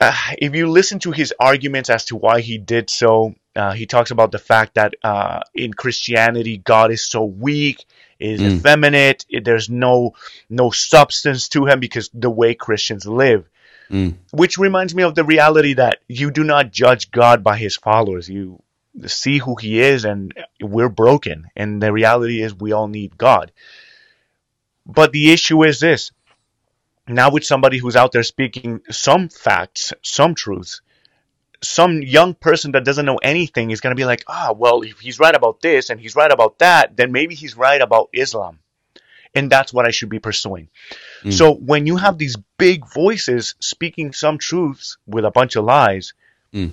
uh, if you listen to his arguments as to why he did so, uh, he talks about the fact that uh, in Christianity God is so weak, is Mm. effeminate. There's no no substance to him because the way Christians live. Mm. Which reminds me of the reality that you do not judge God by his followers. You see who he is, and we're broken. And the reality is we all need God. But the issue is this now with somebody who's out there speaking some facts, some truths, some young person that doesn't know anything is going to be like, ah, well, if he's right about this and he's right about that, then maybe he's right about Islam. And that's what I should be pursuing. Mm. So when you have these big voices speaking some truths with a bunch of lies, Mm.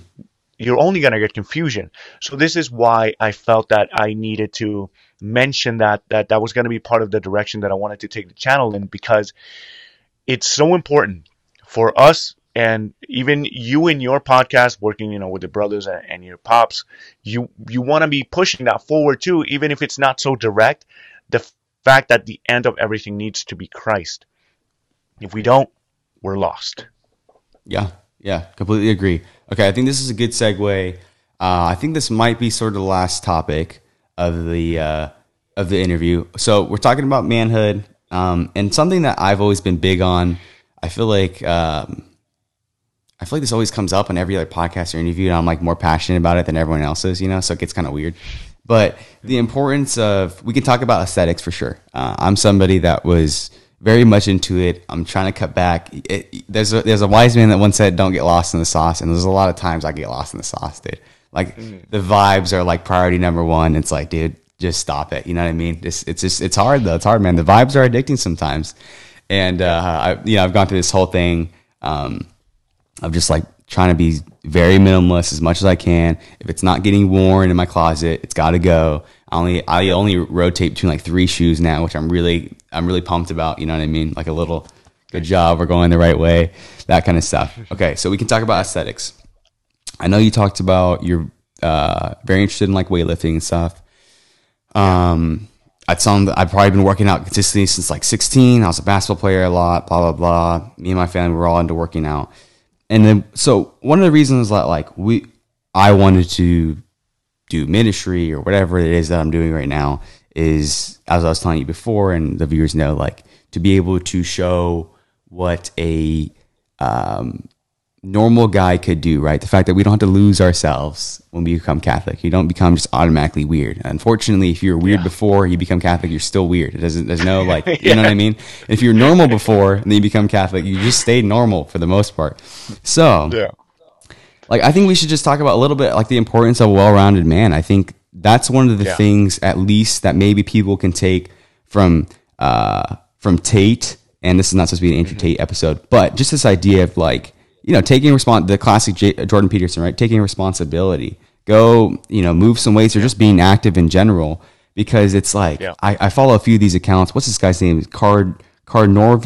you're only going to get confusion. So this is why I felt that I needed to mention that that that was going to be part of the direction that I wanted to take the channel in because it's so important for us and even you in your podcast working you know with the brothers and, and your pops you you want to be pushing that forward too even if it's not so direct the f- fact that the end of everything needs to be christ if we don't we're lost Yeah, yeah, completely agree. Okay, I think this is a good segue. Uh, I think this might be sort of the last topic of the uh, of the interview. So we're talking about manhood, um, and something that I've always been big on. I feel like um, I feel like this always comes up on every other podcast or interview, and I'm like more passionate about it than everyone else is. You know, so it gets kind of weird. But the importance of we can talk about aesthetics for sure. Uh, I'm somebody that was very much into it. I'm trying to cut back. It, there's a there's a wise man that once said, "Don't get lost in the sauce," and there's a lot of times I get lost in the sauce, dude. Like the vibes are like priority number one. It's like, dude, just stop it. You know what I mean? It's it's just it's hard though. It's hard, man. The vibes are addicting sometimes, and uh, I you know I've gone through this whole thing. Um, of just like trying to be very minimalist as much as I can. If it's not getting worn in my closet, it's got to go. I only I only rotate between like three shoes now, which I'm really I'm really pumped about. You know what I mean? Like a little good job, we're going the right way, that kind of stuff. Okay, so we can talk about aesthetics. I know you talked about you're uh, very interested in like weightlifting and stuff. Um, I'd some I've probably been working out consistently since like 16. I was a basketball player a lot, blah blah blah. Me and my family were all into working out, and then so one of the reasons that like we I wanted to do ministry or whatever it is that I'm doing right now is as I was telling you before, and the viewers know like to be able to show what a um, normal guy could do, right? The fact that we don't have to lose ourselves when we become Catholic. You don't become just automatically weird. Unfortunately, if you're weird yeah. before you become Catholic, you're still weird. It doesn't, there's no like, yeah. you know what I mean? If you're normal before and then you become Catholic, you just stay normal for the most part. So, yeah. Like, I think we should just talk about a little bit like the importance of a well rounded man. I think that's one of the yeah. things, at least, that maybe people can take from, uh, from Tate. And this is not supposed to be an Andrew mm-hmm. Tate episode, but just this idea of like, you know, taking respons the classic J- Jordan Peterson, right? Taking responsibility. Go, you know, move some weights or just being active in general because it's like yeah. I, I, follow a few of these accounts. What's this guy's name? Card Carnivore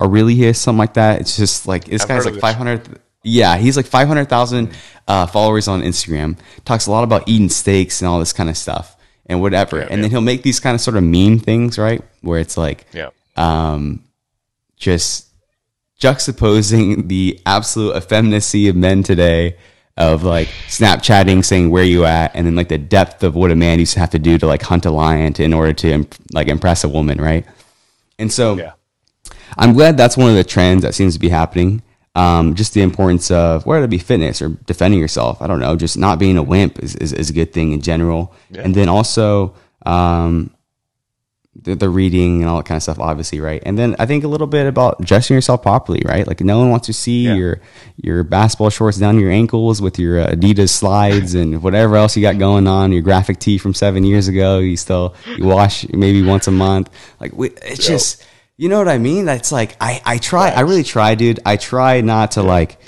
Aurelius, something like that. It's just like this I've guy's like five hundred. Yeah, he's like five hundred thousand uh, followers on Instagram. Talks a lot about eating steaks and all this kind of stuff and whatever. Yeah, and yeah. then he'll make these kind of sort of mean things, right? Where it's like, yeah, um, just juxtaposing the absolute effeminacy of men today of like Snapchatting, saying where you at, and then like the depth of what a man used to have to do to like hunt a lion to, in order to imp- like impress a woman, right? And so, yeah. I'm glad that's one of the trends that seems to be happening. Um, just the importance of whether it be fitness or defending yourself. I don't know, just not being a wimp is, is, is a good thing in general. Yeah. And then also, um, the, the, reading and all that kind of stuff, obviously, right? And then I think a little bit about dressing yourself properly, right? Like no one wants to see yeah. your your basketball shorts down your ankles with your uh, Adidas slides and whatever else you got going on. Your graphic tee from seven years ago, you still you wash maybe once a month. Like it's just you know what I mean? It's like I I try, I really try, dude. I try not to like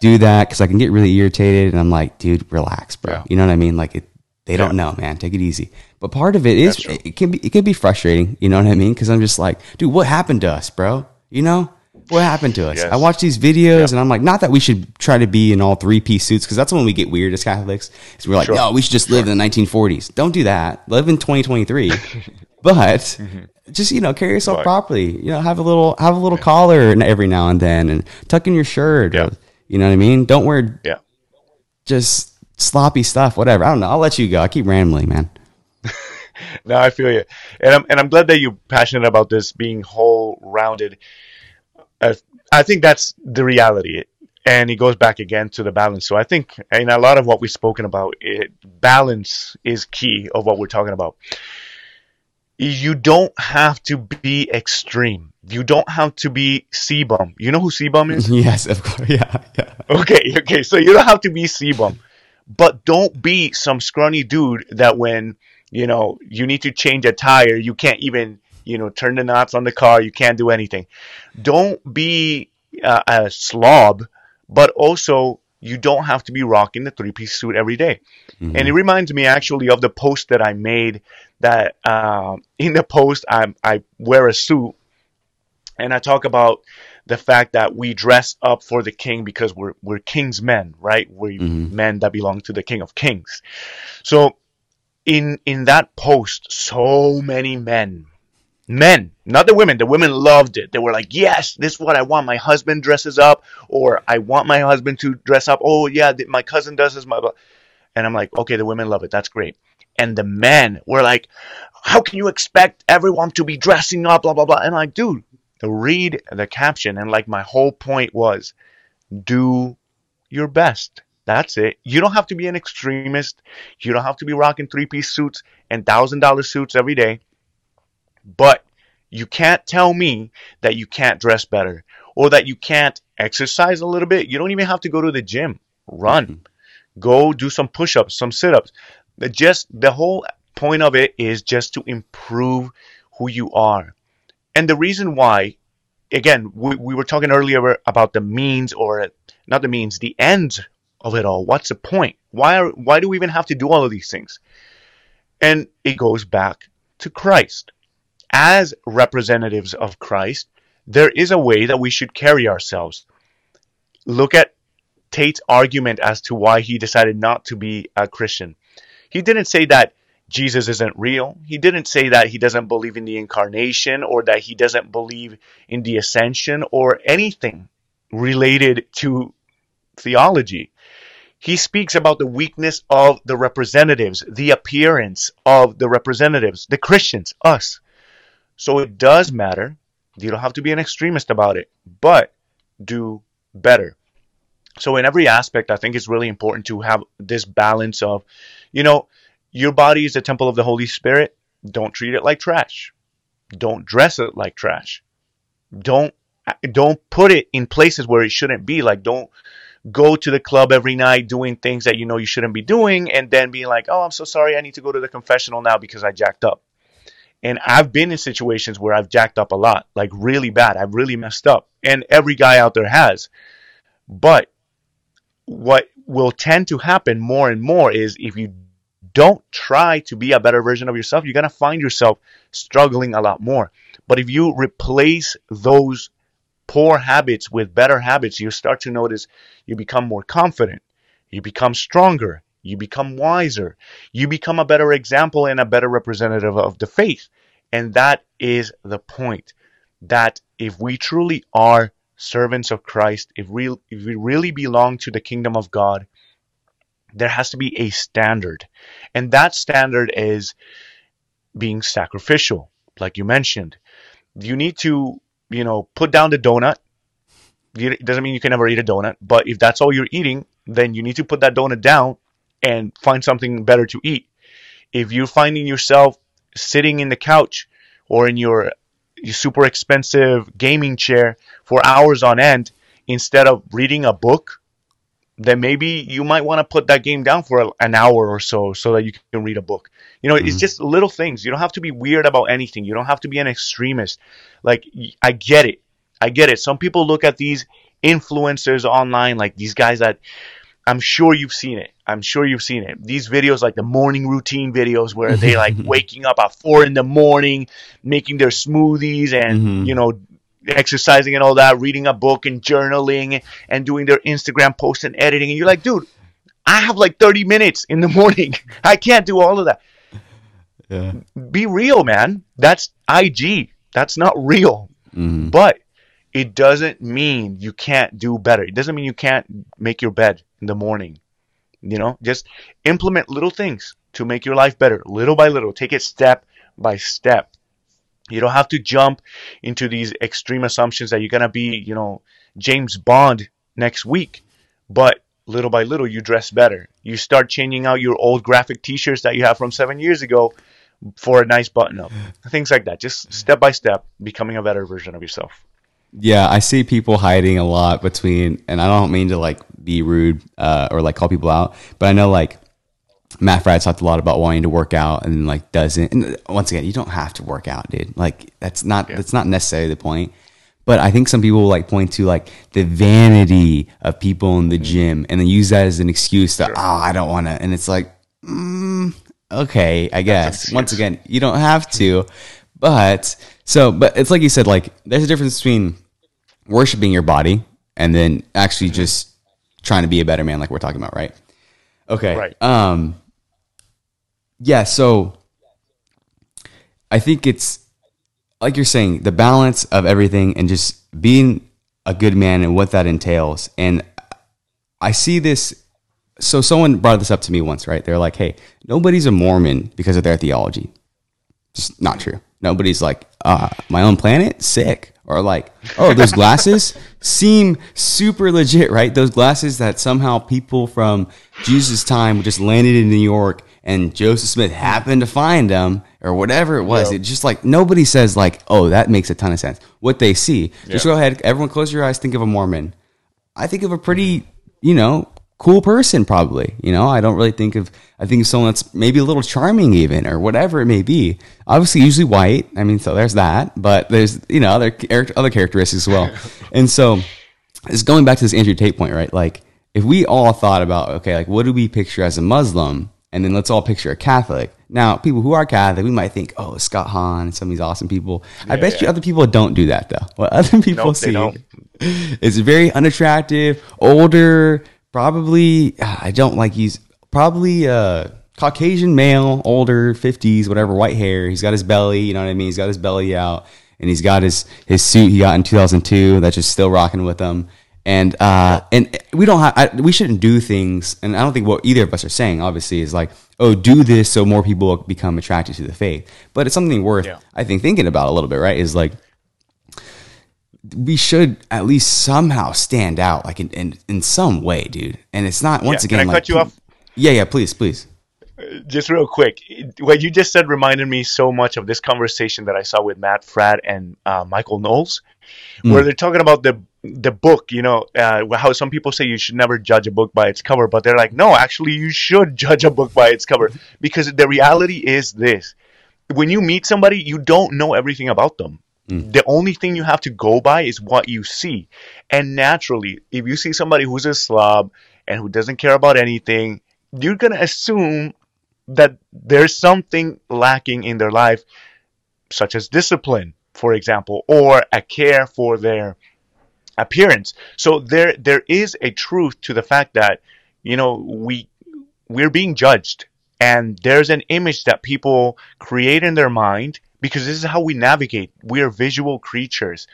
do that because I can get really irritated, and I'm like, dude, relax, bro. Yeah. You know what I mean? Like it, they don't know, man. Take it easy. But part of it is it can be it can be frustrating. You know what I mean? Because I'm just like, dude, what happened to us, bro? You know what happened to us? Yes. I watch these videos yep. and I'm like, not that we should try to be in all three piece suits because that's when we get weird as Catholics. Is we're like, sure. no, we should just live sure. in the 1940s. Don't do that. Live in 2023. but mm-hmm. just you know, carry yourself right. properly. You know, have a little have a little yeah. collar every now and then, and tuck in your shirt. Yeah. You know what I mean? Don't wear yeah. just sloppy stuff. Whatever. I don't know. I'll let you go. I keep rambling, man. no, I feel you, and I'm and I'm glad that you're passionate about this being whole rounded. Uh, I think that's the reality, and it goes back again to the balance. So I think in a lot of what we've spoken about, it, balance is key of what we're talking about. You don't have to be extreme. You don't have to be CBum. You know who CBum is? Yes, of course. Yeah, yeah. Okay, okay. So you don't have to be CBum, but don't be some scrawny dude that when you know, you need to change a tire, you can't even, you know, turn the knots on the car, you can't do anything. Don't be uh, a slob, but also you don't have to be rocking the three piece suit every day. Mm-hmm. And it reminds me actually of the post that I made that uh, in the post I, I wear a suit and I talk about the fact that we dress up for the king because we're we're king's men, right? We're mm-hmm. men that belong to the king of kings. So in in that post, so many men, men, not the women. The women loved it. They were like, "Yes, this is what I want. My husband dresses up, or I want my husband to dress up. Oh yeah, my cousin does this. My," and I'm like, "Okay, the women love it. That's great." And the men were like, "How can you expect everyone to be dressing up? Blah blah blah." And I'm like, dude, read the caption, and like my whole point was, do your best that's it. You don't have to be an extremist. You don't have to be rocking three piece suits and thousand dollar suits every day. But you can't tell me that you can't dress better or that you can't exercise a little bit. You don't even have to go to the gym. Run. Mm-hmm. Go do some push ups, some sit ups. Just the whole point of it is just to improve who you are. And the reason why, again, we, we were talking earlier about the means or not the means, the ends of it all? What's the point? Why are, why do we even have to do all of these things? And it goes back to Christ. As representatives of Christ, there is a way that we should carry ourselves. Look at Tate's argument as to why he decided not to be a Christian. He didn't say that Jesus isn't real. He didn't say that he doesn't believe in the incarnation or that he doesn't believe in the ascension or anything related to theology. He speaks about the weakness of the representatives, the appearance of the representatives, the Christians, us. So it does matter. You don't have to be an extremist about it, but do better. So in every aspect, I think it's really important to have this balance of, you know, your body is a temple of the Holy Spirit. Don't treat it like trash. Don't dress it like trash. Don't don't put it in places where it shouldn't be. Like don't go to the club every night doing things that you know you shouldn't be doing and then being like, "Oh, I'm so sorry. I need to go to the confessional now because I jacked up." And I've been in situations where I've jacked up a lot, like really bad. I've really messed up. And every guy out there has. But what will tend to happen more and more is if you don't try to be a better version of yourself, you're going to find yourself struggling a lot more. But if you replace those poor habits with better habits, you start to notice you become more confident, you become stronger, you become wiser, you become a better example and a better representative of the faith. And that is the point that if we truly are servants of Christ, if we, if we really belong to the kingdom of God, there has to be a standard. And that standard is being sacrificial, like you mentioned. You need to, you know, put down the donut. It doesn't mean you can never eat a donut, but if that's all you're eating, then you need to put that donut down and find something better to eat. If you're finding yourself sitting in the couch or in your, your super expensive gaming chair for hours on end instead of reading a book, then maybe you might want to put that game down for a, an hour or so so that you can read a book. You know, mm-hmm. it's just little things. You don't have to be weird about anything. You don't have to be an extremist. Like, I get it. I get it. Some people look at these influencers online, like these guys that I'm sure you've seen it. I'm sure you've seen it. These videos, like the morning routine videos, where they like waking up at four in the morning, making their smoothies, and mm-hmm. you know, exercising and all that, reading a book and journaling and doing their Instagram posts and editing. And you're like, dude, I have like 30 minutes in the morning. I can't do all of that. Yeah. Be real, man. That's IG. That's not real. Mm-hmm. But it doesn't mean you can't do better. It doesn't mean you can't make your bed in the morning. You know, just implement little things to make your life better, little by little. Take it step by step. You don't have to jump into these extreme assumptions that you're going to be, you know, James Bond next week. But little by little, you dress better. You start changing out your old graphic t shirts that you have from seven years ago for a nice button up. Things like that. Just step by step, becoming a better version of yourself. Yeah, I see people hiding a lot between, and I don't mean to like be rude uh, or like call people out, but I know like Matt Fradd talked a lot about wanting to work out and like doesn't. And once again, you don't have to work out, dude. Like that's not yeah. that's not necessarily the point. But I think some people will like point to like the vanity of people in the mm-hmm. gym and then use that as an excuse to sure. oh I don't want to. And it's like mm, okay, I guess. Once again, you don't have to. But so, but it's like you said, like there's a difference between worshiping your body and then actually just trying to be a better man, like we're talking about, right? Okay. Right. Um, yeah. So I think it's like you're saying, the balance of everything and just being a good man and what that entails. And I see this. So someone brought this up to me once, right? They're like, "Hey, nobody's a Mormon because of their theology." Just not true. Nobody's like, uh, "My own planet, sick." Or like, oh, those glasses seem super legit, right? Those glasses that somehow people from Jesus' time just landed in New York and Joseph Smith happened to find them or whatever it was. It just like nobody says like, oh, that makes a ton of sense. What they see. Just go ahead, everyone close your eyes, think of a Mormon. I think of a pretty, you know, cool person probably you know? I don't really think of i think of someone that's maybe a little charming even or whatever it may be. Obviously usually white. I mean so there's that. But there's you know other other characteristics as well. And so it's going back to this andrew tate point right? Like if we all thought about okay like what do we picture as a muslim? And then let's all picture a catholic. Now people who are catholic we might think oh scott hahn and some of these awesome people. Yeah, i bet yeah. you other people don't do that though. What other people nope, see is very unattractive older probably I don't like he's probably a Caucasian male, older, fifties, whatever, white hair. He's got his belly, you know what I mean. He's got his belly out, and he's got his his suit he got in 2002 that's just still rocking with him. And uh, and we don't have I, we shouldn't do things, and I don't think what either of us are saying obviously is like oh do this so more people become attracted to the faith. But it's something worth yeah. I think thinking about a little bit, right? Is like we should at least somehow stand out, like in in, in some way, dude. And it's not once Yeah, again. can I like, cut you off? Yeah, yeah. Please, please. just real quick, what you just said reminded me so much of this conversation that I saw with Matt Fradd and uh, Michael Knowles, where they're talking about the the book. You know, uh, how some people say you should never judge a book by its cover, but they're like, no, actually, you should judge a book by its cover because the reality is this: when you meet somebody, you don't know everything about them. Mm. The only thing you have to go by is what you see. And naturally, if you see somebody who's a slob and who doesn't care about anything, you're going to assume that there's something lacking in their life, such as discipline, for example, or a care for their appearance. So there there is a truth to the fact that you know we we're being judged and there's an image that people create in their mind because this is how we navigate. We are visual creatures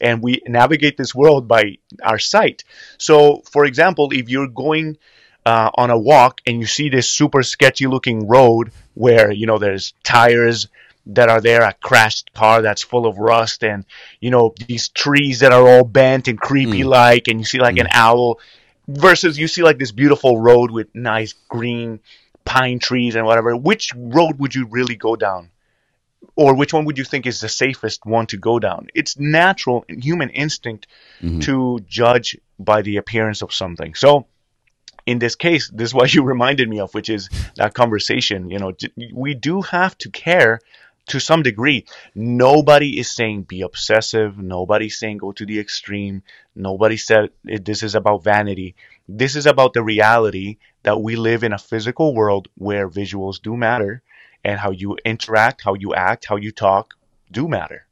and we navigate this world by our sight. So, for example, if you're going uh, on a walk and you see this super sketchy looking road where, you know, there's tires that are there, a crashed car that's full of rust, and, you know, these trees that are all bent and creepy like, and you see like an owl versus you see like this beautiful road with nice green pine trees and whatever. Which road would you really go down? Or which one would you think is the safest one to go down? It's natural human instinct mm-hmm. to judge by the appearance of something. So, in this case, this is what you reminded me of, which is that conversation. You know, we do have to care to some degree. Nobody is saying be obsessive. Nobody's saying go to the extreme. Nobody said it, this is about vanity. This is about the reality that we live in a physical world where visuals do matter and how you interact, how you act, how you talk do matter.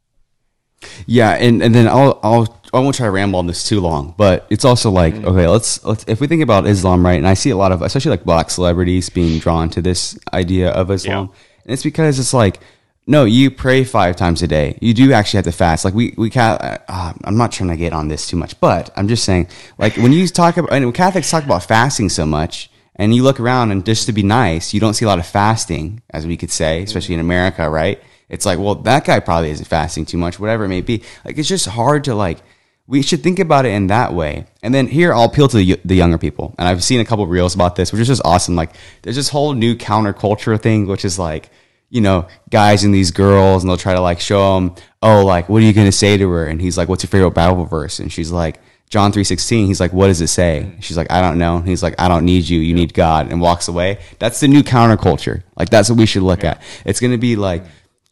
Yeah, and, and then I'll I'll I won't try to ramble on this too long, but it's also like okay, let's let's if we think about Islam, right? And I see a lot of especially like black celebrities being drawn to this idea of Islam, and it's because it's like no, you pray five times a day. You do actually have to fast. Like we we can uh, I'm not trying to get on this too much, but I'm just saying like when you talk about and Catholics talk about fasting so much. And you look around, and just to be nice, you don't see a lot of fasting, as we could say, especially in America, right? It's like, well, that guy probably isn't fasting too much, whatever it may be. Like, it's just hard to like. We should think about it in that way. And then here, I'll appeal to the, younger people. And I've seen a couple reels about this, which is just awesome. Like, there's this whole new counterculture thing, which is like, you know, guys and these girls, and they'll try to like show them, oh, like, what are you gonna say to her? And he's like, what's your favorite Bible verse? And she's like, John three sixteen. He's like, what does it say? She's like, I don't know. And he's like, I don't need you. You need God, and walks away. That's the new counterculture. Like that's what we should look at. It's gonna be like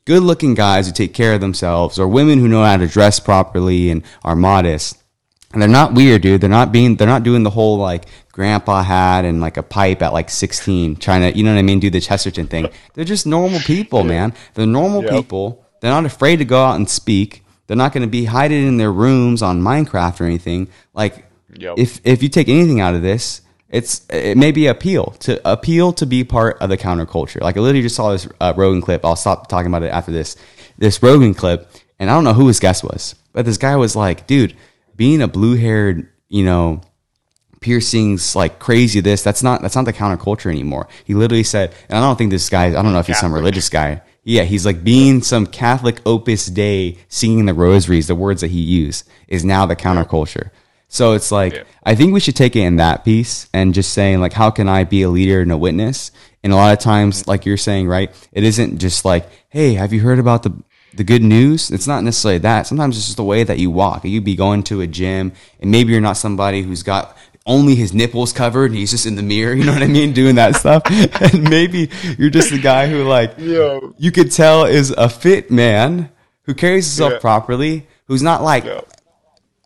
good looking guys who take care of themselves, or women who know how to dress properly and are modest. And they're not weird, dude. They're not being. They're not doing the whole like grandpa hat and like a pipe at like sixteen, trying to, you know what I mean, do the Chesterton thing. They're just normal people, man. They're normal Yep. people. They're not afraid to go out and speak. They're not going to be hiding in their rooms on Minecraft or anything. Like, Yep. if if you take anything out of this, it's it may be appeal to appeal to be part of the counterculture. Like I literally just saw this uh, Rogan clip. I'll stop talking about it after this. This Rogan clip, and I don't know who his guest was, but this guy was like, "Dude, being a blue haired, you know, piercings like crazy this that's not that's not the counterculture anymore he literally said and i don't think this guy i don't know if he's some religious guy yeah he's like being some catholic Opus Dei singing the rosaries the words that he used is now the counterculture. So it's like Yeah. i think we should take it in that piece and just saying like how can i be a leader and a witness? And a lot of times like you're saying right it isn't just like hey have you heard about the the good news? It's not necessarily that. Sometimes it's just the way that you walk. You'd be going to a gym and maybe you're not somebody who's got only his nipples covered and he's just in the mirror you know what i mean doing that stuff and maybe you're just the guy who like Yo. you could tell is a fit man who carries himself Yeah. properly who's not like Yeah.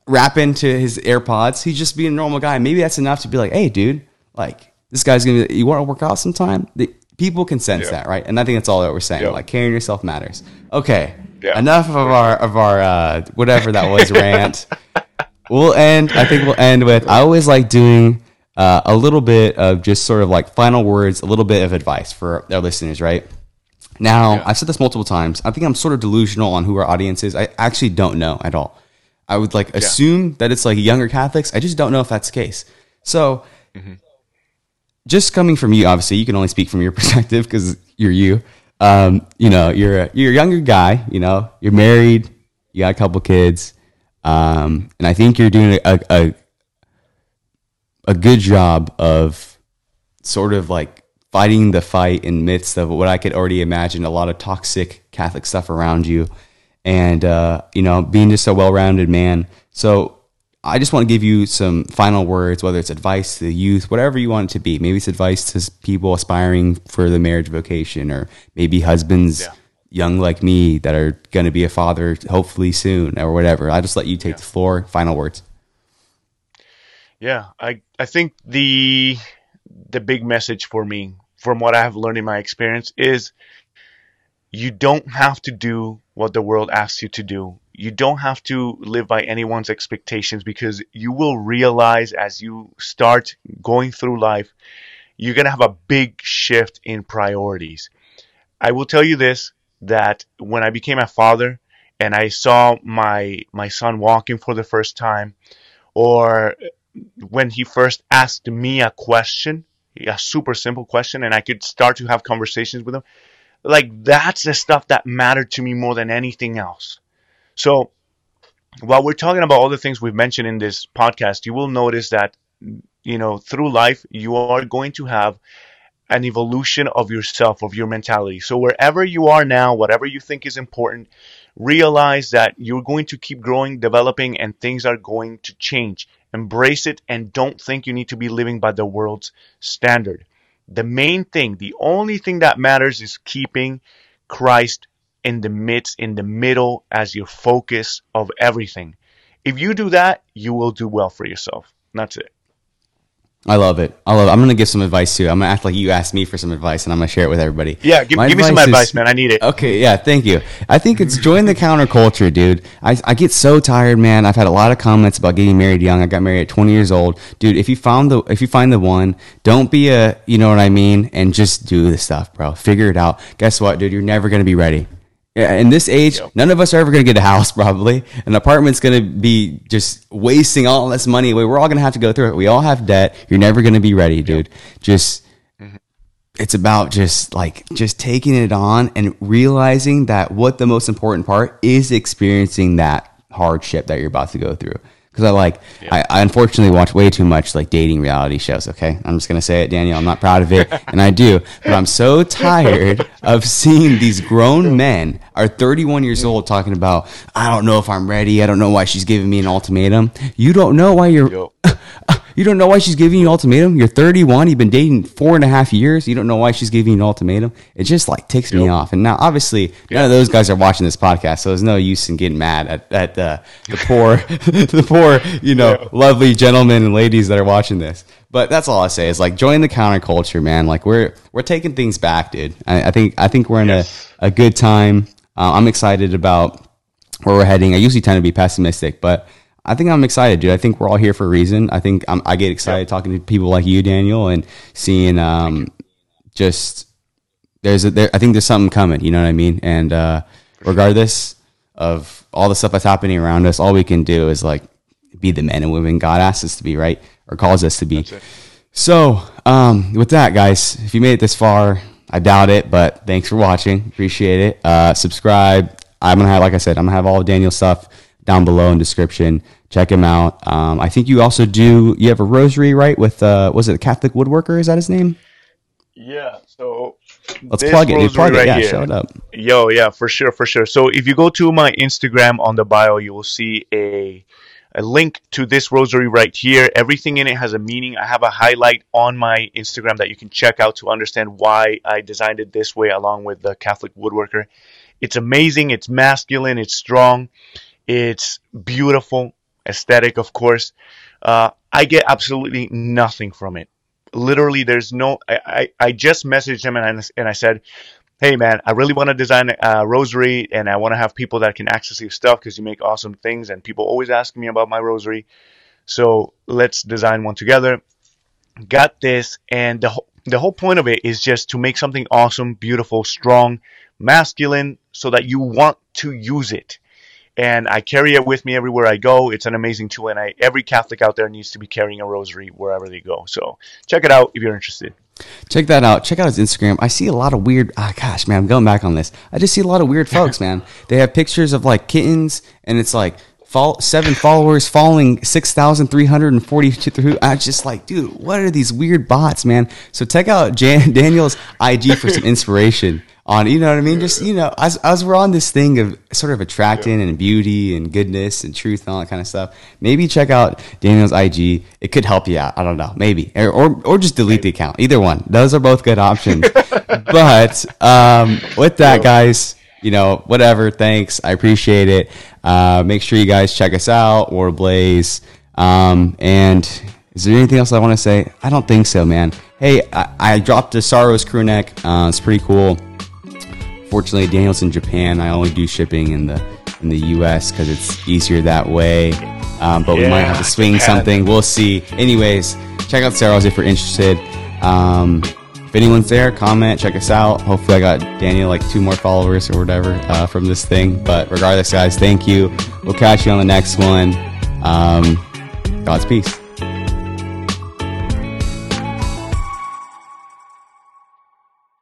rapping to his AirPods. He's just being a normal guy. Maybe that's enough to be like, hey, dude, like this guy's gonna. Be, you want to work out sometime? The, people can sense Yeah. that, right? And I think that's all that we're saying. Like carrying yourself matters. Okay, enough of our of our uh, whatever that was rant. We'll end. I think we'll end with. I always like doing. Uh, a little bit of just sort of like final words, a little bit of advice for our listeners, right? Now, Yeah. I've said this multiple times. I think I'm sort of delusional on who our audience is. I actually don't know at all. I would like assume that it's like younger Catholics. I just don't know if that's the case. So, just coming from you, obviously, you can only speak from your perspective because you're you. Um, you know, you're a, you're a younger guy. You know, you're married. You got a couple kids. Um, and I think you're doing a, a a good job of sort of like fighting the fight in midst of what I could already imagine a lot of toxic Catholic stuff around you, and uh, you know being just a well-rounded man. So I just want to give you some final words, whether it's advice to the youth, whatever you want it to be. Maybe it's advice to people aspiring for the marriage vocation, or maybe husbands yeah. Young like me that are going to be a father hopefully soon, or whatever. I just let you take yeah. the floor. Final words. Yeah, I I think the the big message for me, from what I have learned in my experience, is you don't have to do what the world asks you to do you don't have to live by anyone's expectations because you will realize as you start going through life, you're going to have a big shift in priorities. I will tell you this that when I became a father and I saw my my son walking for the first time or when he first asked me a question, a super simple question and I could start to have conversations with him, like that's the stuff that mattered to me more than anything else. So while we're talking about all the things we've mentioned in this podcast, you will notice that, you know, through life, you are going to have an evolution of yourself, of your mentality. So wherever you are now, whatever you think is important, realize that you're going to keep growing, developing, and things are going to change. Embrace it and don't think you need to be living by the world's standard. The main thing, the only thing that matters is keeping Christ in the midst, in the middle as your focus of everything. If you do that, you will do well for yourself. That's it. I love it. I love it. I'm going to give some advice too. I'm to act like you asked me for some advice and I'm going to share it with everybody. Yeah, give, give me some advice, man. I need it. Okay, yeah, thank you. I think it's join the counterculture, dude. I, I get so tired, man. I've had a lot of comments about getting married young. I got married at 20 years old. Dude, if you found the if you find the one, don't be a, you know what I mean, and just do the stuff, bro. Figure it out. Guess what, dude? You're never going to be ready. Yeah, in this age, yep. none of us are ever going to get a house. Probably an apartment's going to be just wasting all this money away. We're all going to have to go through it. We all have debt. You're never going to be ready, dude. Yep. Just mm-hmm. it's about just like just taking it on and realizing that what the most important part is experiencing that hardship that you're about to go through because I like. I, I, unfortunately watch way too much like dating reality shows. Okay, I'm just gonna say it, Daniel. I'm not proud of it, and I do, but I'm so tired of seeing these grown men are 31 years old talking about I don't know if I'm ready. I don't know why she's giving me an ultimatum. You don't know why you're. You don't know why she's giving you an ultimatum. You're 31. You've been dating four and a half years. You don't know why she's giving you an ultimatum. It just like ticks me off. And now, obviously, yep. none of those guys are watching this podcast, so there's no use in getting mad at, at uh, the poor, the poor, you know, yeah. lovely gentlemen and ladies that are watching this. But that's all I say is like join the counterculture, man. Like we're we're taking things back, dude. I, I think I think we're in yes. a, a good time. Uh, I'm excited about where we're heading. I usually tend to be pessimistic, but I think I'm excited, dude. I think we're all here for a reason. I think I'm, i get excited talking to people like you, Daniel, and seeing um, just there's a, there, I think there's something coming. You know what I mean? And uh, regardless of all the stuff that's happening around us, all we can do is like be the men and women God asks us to be, right? Or calls us to be. So, um, with that, guys, if you made it this far, I doubt it, but thanks for watching. Appreciate it. Uh, subscribe. I'm gonna have, like I said, I'm gonna have all of Daniel's stuff down below in description. Check him out. Um, I think you also do. You have a rosary, right? With uh, was it a Catholic Woodworker? Is that his name? Yeah. So let's plug it. Plug right it. Yeah, here. show it up. Yo, yeah, for sure, for sure. So if you go to my Instagram on the bio, you will see a a link to this rosary right here. Everything in it has a meaning. I have a highlight on my Instagram that you can check out to understand why I designed it this way, along with the Catholic Woodworker. It's amazing. It's masculine. It's strong. It's beautiful, aesthetic, of course. Uh, I get absolutely nothing from it. Literally, there's no. I, I, I just messaged him and I, and I said, hey man, I really want to design a rosary and I want to have people that can access your stuff because you make awesome things and people always ask me about my rosary. So let's design one together. Got this, and the whole, the whole point of it is just to make something awesome, beautiful, strong, masculine, so that you want to use it and I carry it with me everywhere I go. It's an amazing tool, and I, every Catholic out there needs to be carrying a rosary wherever they go. So check it out if you're interested. Check that out. Check out his Instagram. I see a lot of weird. Ah, gosh, man, I'm going back on this. I just see a lot of weird folks, man. They have pictures of like kittens, and it's like Follow, seven followers following 6,342. I was just like, dude, what are these weird bots, man? So check out Jan, Daniel's IG for some inspiration on, you know what I mean? Just, you know, as, as we're on this thing of sort of attracting and beauty and goodness and truth and all that kind of stuff, maybe check out Daniel's IG. It could help you out. I don't know. Maybe. Or, or, or just delete the account. Either one. Those are both good options. but um, with that, guys, you know, whatever. Thanks. I appreciate it. Uh, make sure you guys check us out, War Blaze. Um, and is there anything else I want to say? I don't think so, man. Hey, I, I dropped a Saros crew neck. Uh, it's pretty cool. Fortunately, Daniel's in Japan. I only do shipping in the in the U.S. because it's easier that way. Um, but we might have to swing Japan. something. We'll see. Anyways, check out Saros if you're interested. Um, if anyone's there, comment, check us out. Hopefully, I got Daniel like two more followers or whatever uh, from this thing. But regardless, guys, thank you. We'll catch you on the next one. Um, God's peace.